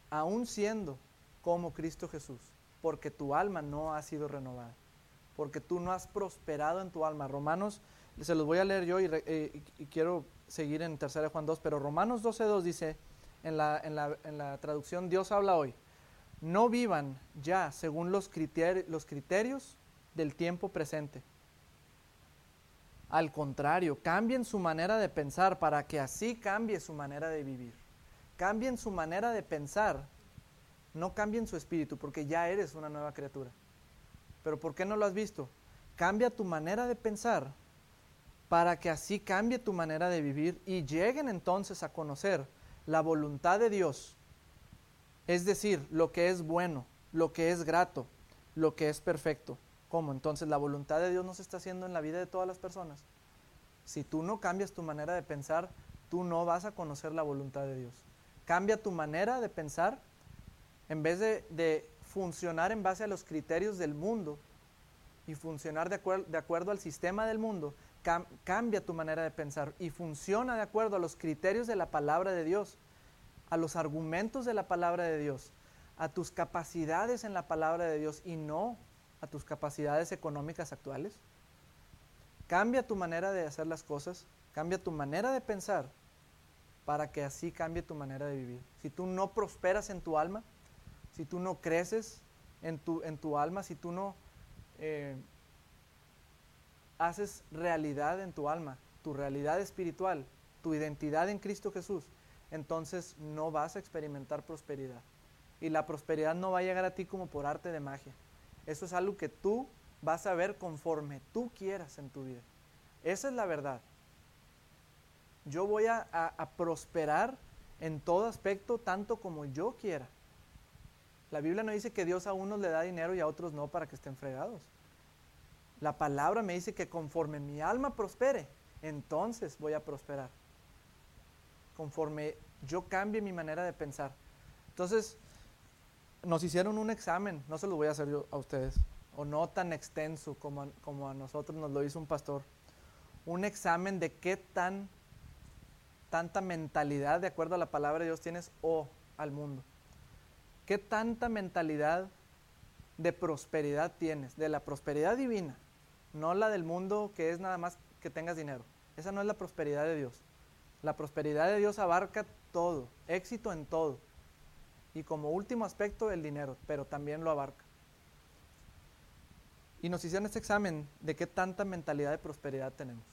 aún siendo como Cristo Jesús, porque tu alma no ha sido renovada, porque tú no has prosperado en tu alma. Romanos, se los voy a leer yo y, eh, quiero seguir en 3 Juan 2, pero Romanos 12.2 dice, en la, en, la, en la traducción Dios habla hoy, no vivan ya según los, los criterios del tiempo presente. Al contrario, cambien su manera de pensar para que así cambie su manera de vivir. Cambien su manera de pensar, no cambien su espíritu, porque ya eres una nueva criatura. Pero ¿por qué no lo has visto? Cambia tu manera de pensar para que así cambie tu manera de vivir y lleguen entonces a conocer la voluntad de Dios, es decir, lo que es bueno, lo que es grato, lo que es perfecto. ¿Cómo? Entonces la voluntad de Dios no se está haciendo en la vida de todas las personas. Si tú no cambias tu manera de pensar, tú no vas a conocer la voluntad de Dios. Cambia tu manera de pensar en vez de, funcionar en base a los criterios del mundo y funcionar de, de acuerdo al sistema del mundo, cambia tu manera de pensar y funciona de acuerdo a los criterios de la palabra de Dios, a los argumentos de la palabra de Dios, a tus capacidades en la palabra de Dios y no a tus capacidades económicas actuales. Cambia tu manera de hacer las cosas, cambia tu manera de pensar para que así cambie tu manera de vivir. Si tú no prosperas en tu alma, si tú no creces en tu, en tu alma, si tú no eh, haces realidad en tu alma, tu realidad espiritual, tu identidad en Cristo Jesús, entonces no vas a experimentar prosperidad. Y la prosperidad no va a llegar a ti como por arte de magia. Eso es algo que tú vas a ver conforme tú quieras en tu vida. Esa es la verdad. Yo voy a, a prosperar en todo aspecto tanto como yo quiera. La Biblia no dice que Dios a unos le da dinero y a otros no para que estén fregados. La palabra me dice que conforme mi alma prospere, entonces voy a prosperar. Conforme yo cambie mi manera de pensar. Entonces, nos hicieron un examen, no se lo voy a hacer yo a ustedes, o no tan extenso como a, como a nosotros nos lo hizo un pastor. Un examen de qué tan tanta mentalidad de acuerdo a la palabra de Dios tienes o al mundo. ¿Qué tanta mentalidad de prosperidad tienes? De la prosperidad divina no la del mundo que es nada más que tengas dinero. Esa no es la prosperidad de Dios. La prosperidad de Dios abarca todo, éxito en todo. Y como último aspecto, el dinero, pero también lo abarca. Y nos hicieron este examen de qué tanta mentalidad de prosperidad tenemos.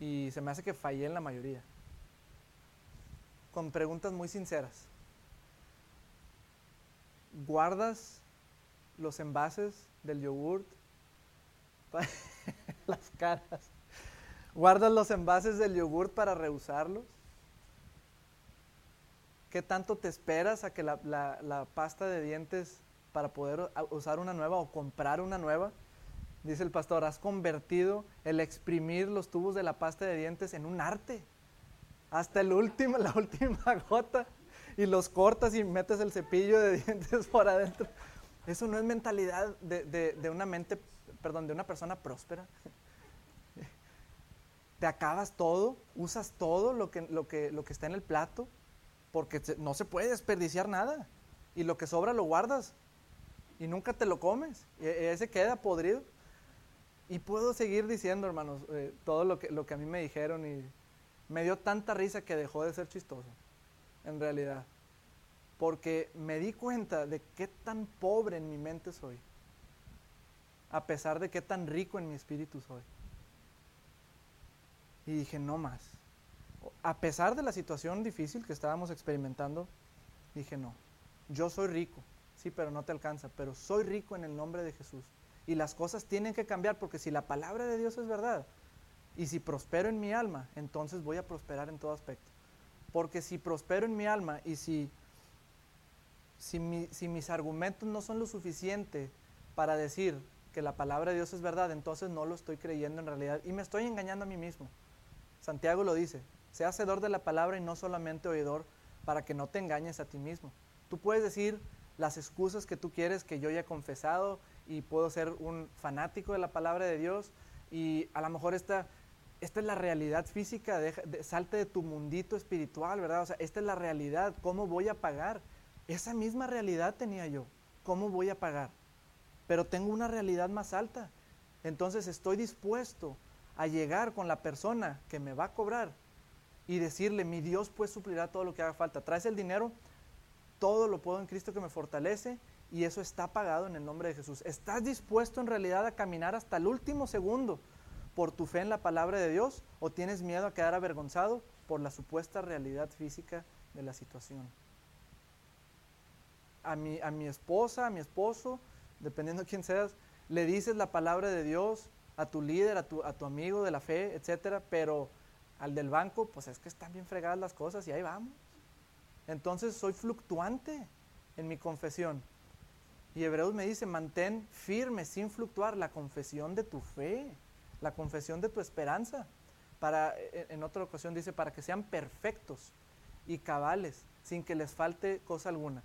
Y se me hace que fallé en la mayoría. Con preguntas muy sinceras. ¿Guardas los envases del yogurt las caras. ¿Guardas los envases del yogur para reusarlos? ¿Qué tanto te esperas a que la, la, pasta de dientes para poder usar una nueva o comprar una nueva? Dice el pastor, has convertido el exprimir los tubos de la pasta de dientes en un arte. Hasta el último, la última gota. Y los cortas y metes el cepillo de dientes por adentro. Eso no es mentalidad de, de, de una mente perdón, de una persona próspera. Te acabas todo, usas todo lo que, lo que, lo que está en el plato, porque no se puede desperdiciar nada. Y lo que sobra lo guardas y nunca te lo comes. Y e, ese queda podrido. Y puedo seguir diciendo, hermanos, eh, todo lo que, lo que a mí me dijeron y me dio tanta risa que dejó de ser chistoso, en realidad. Porque me di cuenta de qué tan pobre en mi mente soy a pesar de qué tan rico en mi espíritu soy. Y dije, no más. A pesar de la situación difícil que estábamos experimentando, dije, no, yo soy rico, sí, pero no te alcanza, pero soy rico en el nombre de Jesús. Y las cosas tienen que cambiar porque si la palabra de Dios es verdad y si prospero en mi alma, entonces voy a prosperar en todo aspecto. Porque si prospero en mi alma y si, si, mis argumentos no son lo suficiente para decir, que la palabra de Dios es verdad, entonces no lo estoy creyendo en realidad y me estoy engañando a mí mismo. Santiago lo dice, sea hacedor de la palabra y no solamente oidor, para que no te engañes a ti mismo. Tú puedes decir las excusas que tú quieres que yo ya he confesado y puedo ser un fanático de la palabra de Dios y a lo mejor esta, esta es la realidad física, salte de tu mundito espiritual, ¿verdad? O sea, esta es la realidad, ¿cómo voy a pagar? Esa misma realidad tenía yo, ¿cómo voy a pagar? Pero tengo una realidad más alta, entonces estoy dispuesto a llegar con la persona que me va a cobrar y decirle, mi Dios pues suplirá todo lo que haga falta. Traes el dinero, todo lo puedo en Cristo que me fortalece y eso está pagado en el nombre de Jesús. ¿Estás dispuesto en realidad a caminar hasta el último segundo por tu fe en la palabra de Dios o tienes miedo a quedar avergonzado por la supuesta realidad física de la situación? A mi, a mi esposa, a mi esposo, dependiendo de quién seas, le dices la palabra de Dios a tu líder, a tu, a tu amigo de la fe, etcétera, pero al del banco, pues es que están bien fregadas las cosas y ahí vamos. Entonces soy fluctuante en mi confesión. Y Hebreos me dice, mantén firme, sin fluctuar, la confesión de tu fe, la confesión de tu esperanza. Para, e, en otra ocasión dice, para que sean perfectos y cabales, sin que les falte cosa alguna.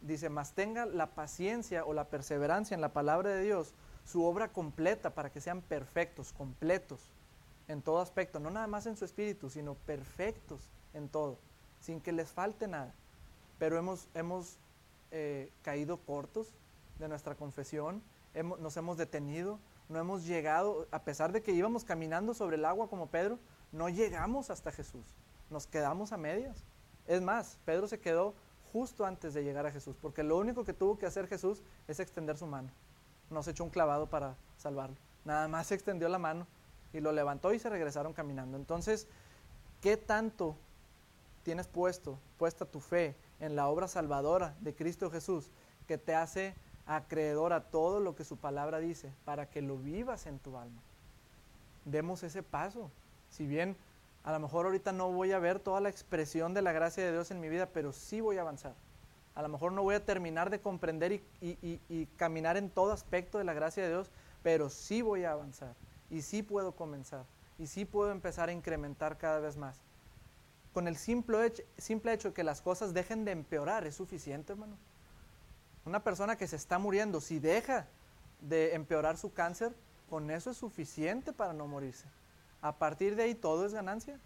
Dice, más tenga la paciencia o la perseverancia en la palabra de Dios, su obra completa, para que sean perfectos, completos, en todo aspecto, no nada más en su espíritu, sino perfectos en todo, sin que les falte nada. Pero hemos, hemos eh, caído cortos de nuestra confesión, nos hemos detenido, no hemos llegado, a pesar de que íbamos caminando sobre el agua como Pedro, no llegamos hasta Jesús, nos quedamos a medias. Es más, Pedro se quedó justo antes de llegar a Jesús, porque lo único que tuvo que hacer Jesús es extender su mano. No se echó un clavado para salvarlo, nada más extendió la mano y lo levantó y se regresaron caminando. Entonces, ¿qué tanto tienes puesto, puesta tu fe en la obra salvadora de Cristo Jesús que te hace acreedor a todo lo que su palabra dice para que lo vivas en tu alma? Demos ese paso. Si bien a lo mejor ahorita no voy a ver toda la expresión de la gracia de Dios en mi vida, pero sí voy a avanzar. A lo mejor no voy a terminar de comprender y, caminar en todo aspecto de la gracia de Dios, pero sí voy a avanzar y sí puedo comenzar y sí puedo empezar a incrementar cada vez más. Con el simple hecho, simple hecho de que las cosas dejen de empeorar es suficiente, hermano. Una persona que se está muriendo, si deja de empeorar su cáncer, con eso es suficiente para no morirse. A partir de ahí todo es ganancia.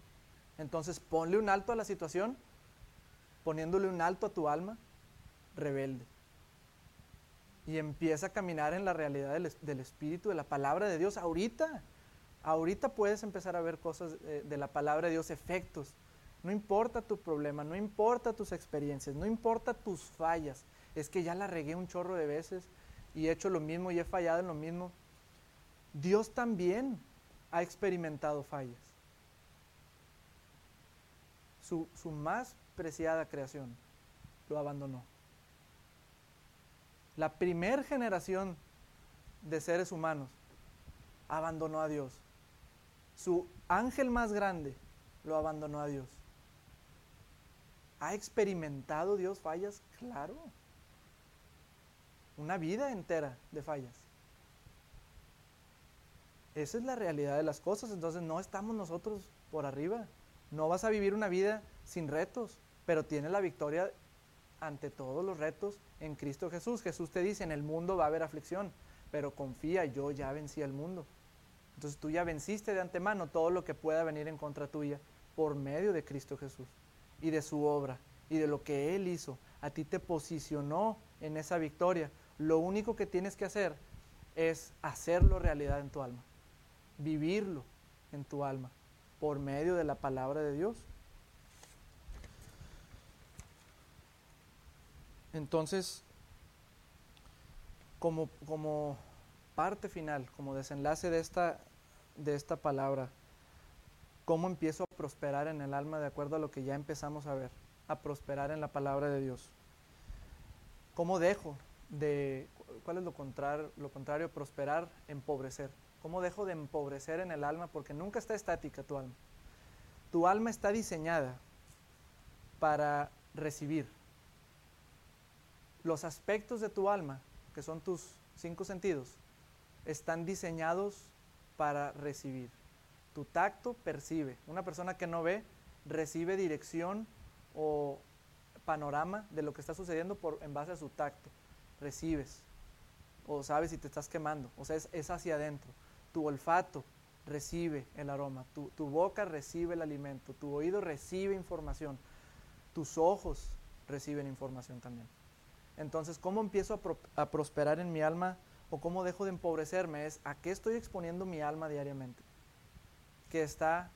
Entonces ponle un alto a la situación, poniéndole un alto a tu alma rebelde y empieza a caminar en la realidad del, Espíritu, de la palabra de Dios. Ahorita, ahorita puedes empezar a ver cosas de, de la palabra de Dios, efectos. No importa tu problema, no importa tus experiencias, no importa tus fallas. Es que ya la regué un chorro de veces y he hecho lo mismo y he fallado en lo mismo. Dios también ha experimentado fallas. Su, su más preciada creación lo abandonó la primer generación de seres humanos abandonó a Dios. Su ángel más grande lo abandonó a Dios. ¿Ha experimentado Dios fallas? Claro. Una vida entera de fallas. Esa es la realidad de las cosas. Entonces no estamos nosotros por arriba. No vas a vivir una vida sin retos, pero tienes la victoria ante todos los retos en Cristo Jesús. Jesús te dice, en el mundo va a haber aflicción, pero confía, yo ya vencí al mundo. Entonces tú ya venciste de antemano todo lo que pueda venir en contra tuya por medio de Cristo Jesús y de su obra y de lo que Él hizo. A ti te posicionó en esa victoria. Lo único que tienes que hacer es hacerlo realidad en tu alma, vivirlo en tu alma por medio de la palabra de Dios. Entonces, como, como parte final, como desenlace de esta, de esta palabra, ¿cómo empiezo a prosperar en el alma de acuerdo a lo que ya empezamos a ver? A prosperar en la palabra de Dios. ¿Cómo dejo de, cuál es lo contrario, lo contrario, prosperar, empobrecer? ¿Cómo dejo de empobrecer en el alma? Porque nunca está estática tu alma. Tu alma está diseñada para recibir los aspectos de tu alma, que son tus cinco sentidos, están diseñados para recibir. Tu tacto percibe. Una persona que no ve recibe dirección o panorama de lo que está sucediendo por, en base a su tacto. Recibes o sabes si te estás quemando, o sea, es, hacia adentro. Tu olfato recibe el aroma, tu, tu, boca recibe el alimento, tu oído recibe información, tus ojos reciben información también. Entonces, ¿cómo empiezo a, a prosperar en mi alma o cómo dejo de empobrecerme? Es a qué estoy exponiendo mi alma diariamente, que está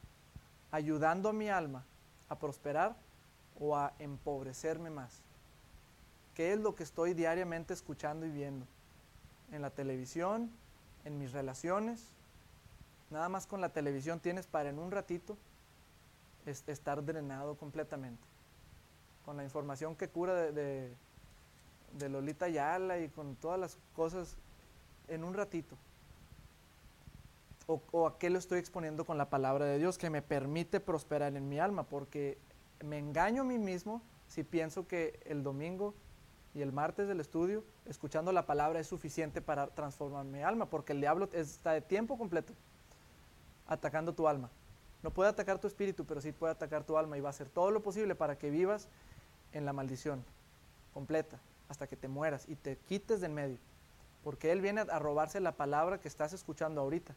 ayudando a mi alma a prosperar o a empobrecerme más. ¿Qué es lo que estoy diariamente escuchando y viendo? En la televisión, en mis relaciones. Nada más con la televisión tienes para en un ratito estar drenado completamente. Con la información que cura de, de, Lolita Yala y con todas las cosas en un ratito. O, o, a qué lo estoy exponiendo con la palabra de Dios que me permite prosperar en mi alma, porque me engaño a mí mismo si pienso que el domingo y el martes del estudio, escuchando la palabra es suficiente para transformar mi alma, porque el diablo está de tiempo completo atacando tu alma. No puede atacar tu espíritu, pero sí puede atacar tu alma y va a hacer todo lo posible para que vivas en la maldición completa, hasta que te mueras y te quites de en medio. Porque Él viene a robarse la palabra que estás escuchando ahorita.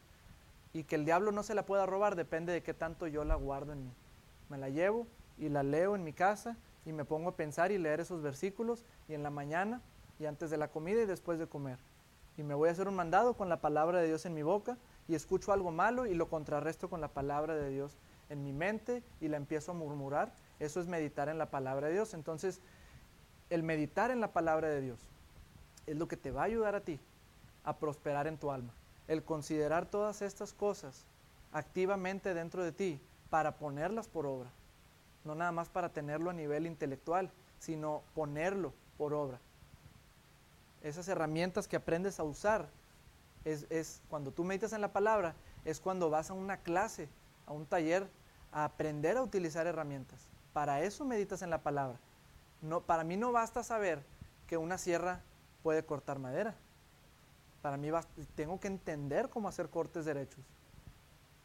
Y que el diablo no se la pueda robar depende de qué tanto yo la guardo en mí. Me la llevo y la leo en mi casa y me pongo a pensar y leer esos versículos y en la mañana y antes de la comida y después de comer. Y me voy a hacer un mandado con la palabra de Dios en mi boca y escucho algo malo y lo contrarresto con la palabra de Dios en mi mente y la empiezo a murmurar. Eso es meditar en la palabra de Dios. Entonces, el meditar en la palabra de Dios es lo que te va a ayudar a ti a prosperar en tu alma. El considerar todas estas cosas activamente dentro de ti para ponerlas por obra no nada más para tenerlo a nivel intelectual, sino ponerlo por obra. Esas herramientas que aprendes a usar es, cuando tú meditas en la palabra, es cuando vas a una clase, a un taller, a aprender a utilizar herramientas. Para eso meditas en la palabra. No, para mí no basta saber que una sierra puede cortar madera. Para mí tengo que entender cómo hacer cortes derechos.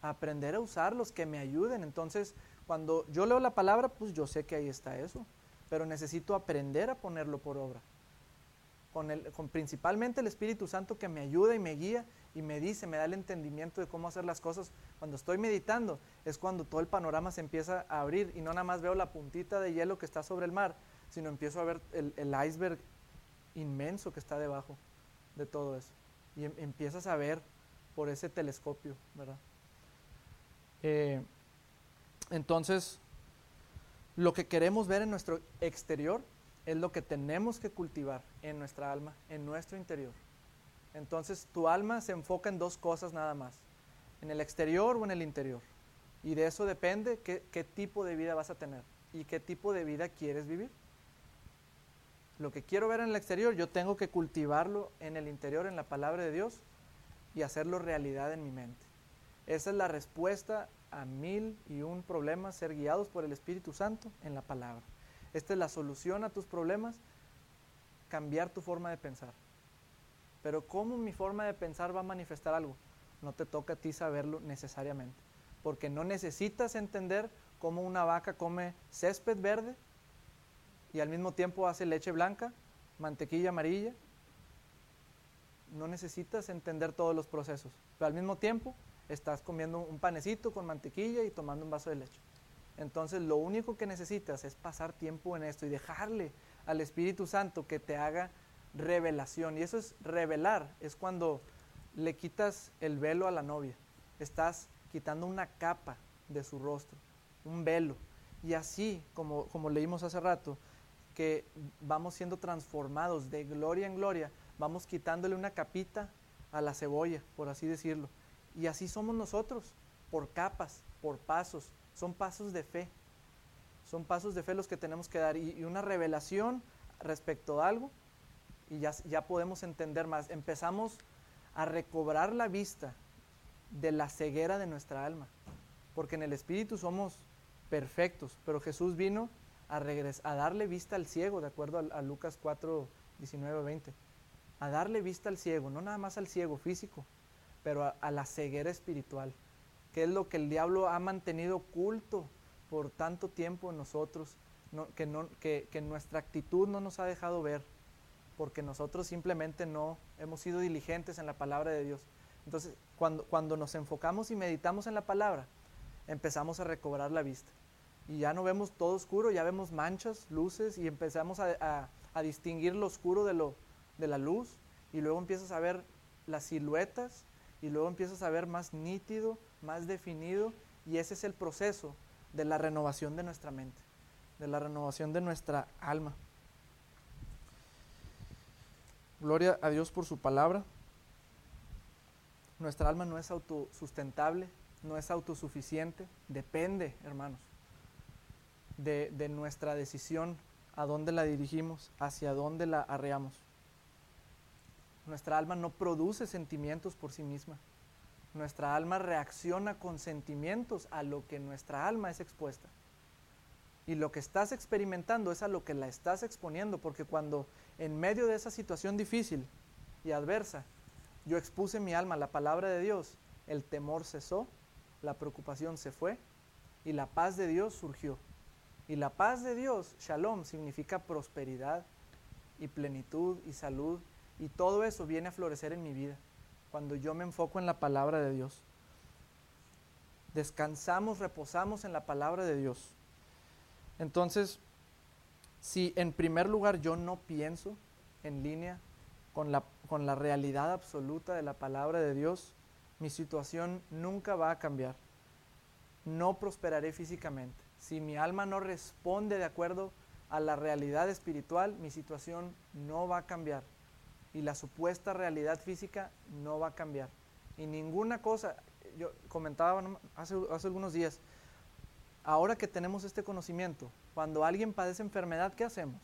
Aprender a usarlos que me ayuden. Entonces, cuando yo leo la palabra, pues yo sé que ahí está eso, pero necesito aprender a ponerlo por obra. Con, el, con principalmente el Espíritu Santo que me ayuda y me guía y me dice, me da el entendimiento de cómo hacer las cosas. Cuando estoy meditando es cuando todo el panorama se empieza a abrir y no nada más veo la puntita de hielo que está sobre el mar, sino empiezo a ver el, iceberg inmenso que está debajo de todo eso. Y em, empiezas a ver por ese telescopio, ¿verdad? Eh, entonces, lo que queremos ver en nuestro exterior es lo que tenemos que cultivar en nuestra alma, en nuestro interior. Entonces, tu alma se enfoca en dos cosas nada más, en el exterior o en el interior. Y de eso depende qué, tipo de vida vas a tener y qué tipo de vida quieres vivir. Lo que quiero ver en el exterior, yo tengo que cultivarlo en el interior, en la palabra de Dios, y hacerlo realidad en mi mente. Esa es la respuesta a mil y un problemas, ser guiados por el Espíritu Santo en la palabra. Esta es la solución a tus problemas, cambiar tu forma de pensar. Pero ¿cómo mi forma de pensar va a manifestar algo? No te toca a ti saberlo necesariamente, porque no necesitas entender cómo una vaca come césped verde y al mismo tiempo hace leche blanca, mantequilla amarilla. No necesitas entender todos los procesos, pero al mismo tiempo estás comiendo un panecito con mantequilla y tomando un vaso de leche. Entonces lo único que necesitas es pasar tiempo en esto y dejarle al Espíritu Santo que te haga revelación. Y eso es revelar, es cuando le quitas el velo a la novia. Estás quitando una capa de su rostro, un velo. Y así, como, como leímos hace rato, que vamos siendo transformados de gloria en gloria, vamos quitándole una capita a la cebolla, por así decirlo y así somos nosotros, por capas, por pasos. Son pasos de fe. Son pasos de fe los que tenemos que dar y, una revelación respecto a algo y ya, ya podemos entender más. Empezamos a recobrar la vista de la ceguera de nuestra alma, porque en el Espíritu somos perfectos, pero Jesús vino a, a darle vista al ciego, de acuerdo a, a Lucas 4, 19, 20, a darle vista al ciego, no nada más al ciego físico, pero a, la ceguera espiritual, que es lo que el diablo ha mantenido oculto por tanto tiempo en nosotros, que, nuestra actitud no nos ha dejado ver, porque nosotros simplemente no hemos sido diligentes en la palabra de Dios. Entonces, cuando, nos enfocamos y meditamos en la palabra, empezamos a recobrar la vista. Y ya no vemos todo oscuro, ya vemos manchas, luces, y empezamos a, distinguir lo oscuro de la luz, y luego empiezas a ver las siluetas, y luego empiezas a ver más nítido, más definido, y ese es el proceso de la renovación de nuestra mente, de la renovación de nuestra alma. Gloria a Dios por su palabra. Nuestra alma no es autosustentable, no es autosuficiente, depende, hermanos, de, nuestra decisión, a dónde la dirigimos, hacia dónde la arreamos. Nuestra alma no produce sentimientos por sí misma. Nuestra alma reacciona con sentimientos a lo que nuestra alma es expuesta. Y lo que estás experimentando es a lo que la estás exponiendo, porque cuando en medio de esa situación difícil y adversa, yo expuse mi alma a la palabra de Dios, el temor cesó, la preocupación se fue y la paz de Dios surgió. Y la paz de Dios, shalom, significa prosperidad y plenitud y salud. Y todo eso viene a florecer en mi vida cuando yo me enfoco en la palabra de Dios. Descansamos, reposamos en la palabra de Dios. Entonces, si en primer lugar yo no pienso en línea con la, con la realidad absoluta de la palabra de Dios, mi situación nunca va a cambiar. No prosperaré físicamente. Si mi alma no responde de acuerdo a la realidad espiritual, mi situación no va a cambiar. Y la supuesta realidad física no va a cambiar. Y ninguna cosa, yo comentaba hace, hace algunos días, ahora que tenemos este conocimiento, cuando alguien padece enfermedad, ¿qué hacemos?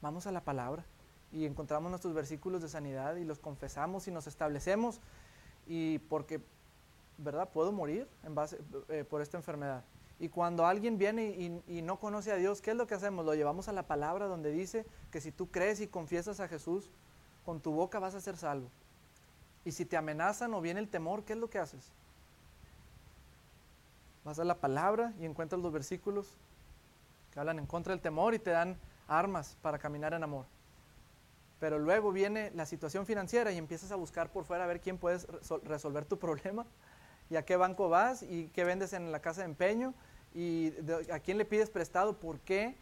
Vamos a la palabra y encontramos nuestros versículos de sanidad y los confesamos y nos establecemos y porque, ¿verdad? Puedo morir en base, eh, por esta enfermedad. Y cuando alguien viene y, y, no conoce a Dios, ¿qué es lo que hacemos? Lo llevamos a la palabra donde dice que si tú crees y confiesas a Jesús, con tu boca vas a ser salvo. Y si te amenazan o viene el temor, ¿qué es lo que haces? Vas a la palabra y encuentras los versículos que hablan en contra del temor y te dan armas para caminar en amor. Pero luego viene la situación financiera y empiezas a buscar por fuera a ver quién puedes resolver tu problema y a qué banco vas y qué vendes en la casa de empeño y a quién le pides prestado. ¿Por qué?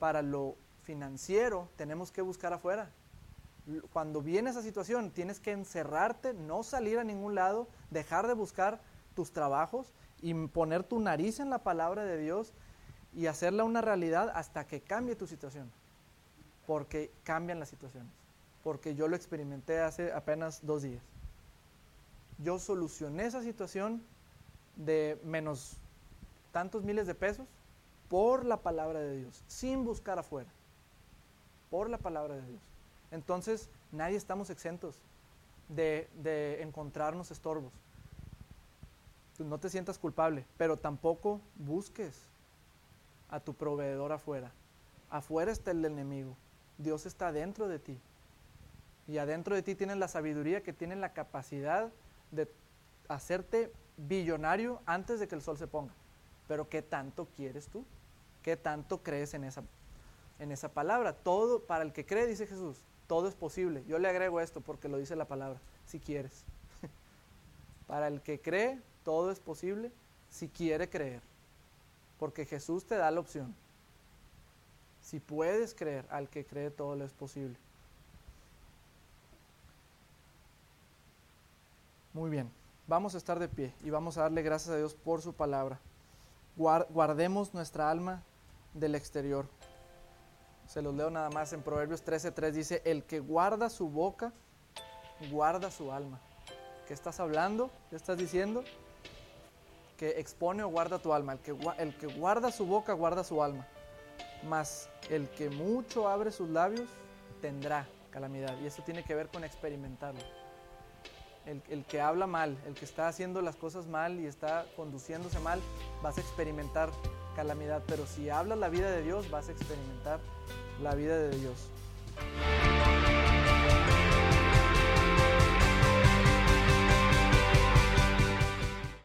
Para lo financiero tenemos que buscar afuera. Cuando viene esa situación tienes que encerrarte, no salir a ningún lado, dejar de buscar tus trabajos y poner tu nariz en la palabra de Dios y hacerla una realidad hasta que cambie tu situación. Porque cambian las situaciones. Porque yo lo experimenté hace apenas dos días. Yo solucioné esa situación de menos tantos miles de pesos por la palabra de Dios, sin buscar afuera. Por la palabra de Dios. Entonces, nadie estamos exentos de, encontrarnos estorbos no te sientas culpable, pero tampoco busques a tu proveedor afuera. Afuera está el enemigo. Dios está dentro de ti. Y adentro de ti tienes la sabiduría que tiene la capacidad de hacerte billonario antes de que el sol se ponga. Pero ¿qué tanto quieres tú? ¿Qué tanto crees en esa, en esa palabra? Todo, para el que cree, dice Jesús, todo es posible. Yo le agrego esto porque lo dice la palabra, si quieres. para el que cree, todo es posible si quiere creer. Porque Jesús te da la opción. Si puedes creer, al que cree todo lo es posible. Muy bien, vamos a estar de pie y vamos a darle gracias a Dios por su palabra. Guardemos nuestra alma del exterior. Se los leo nada más en Proverbios 13:3 dice, el que guarda su boca, guarda su alma. ¿Qué estás hablando? ¿Qué estás diciendo? que expone o guarda tu alma. El que, el que guarda su boca, guarda su alma. Mas el que mucho abre sus labios, tendrá calamidad. Y eso tiene que ver con experimentarlo. El, el, que habla mal, el que está haciendo las cosas mal y está conduciéndose mal, vas a experimentar calamidad. Pero si hablas la vida de Dios, vas a experimentar la vida de Dios.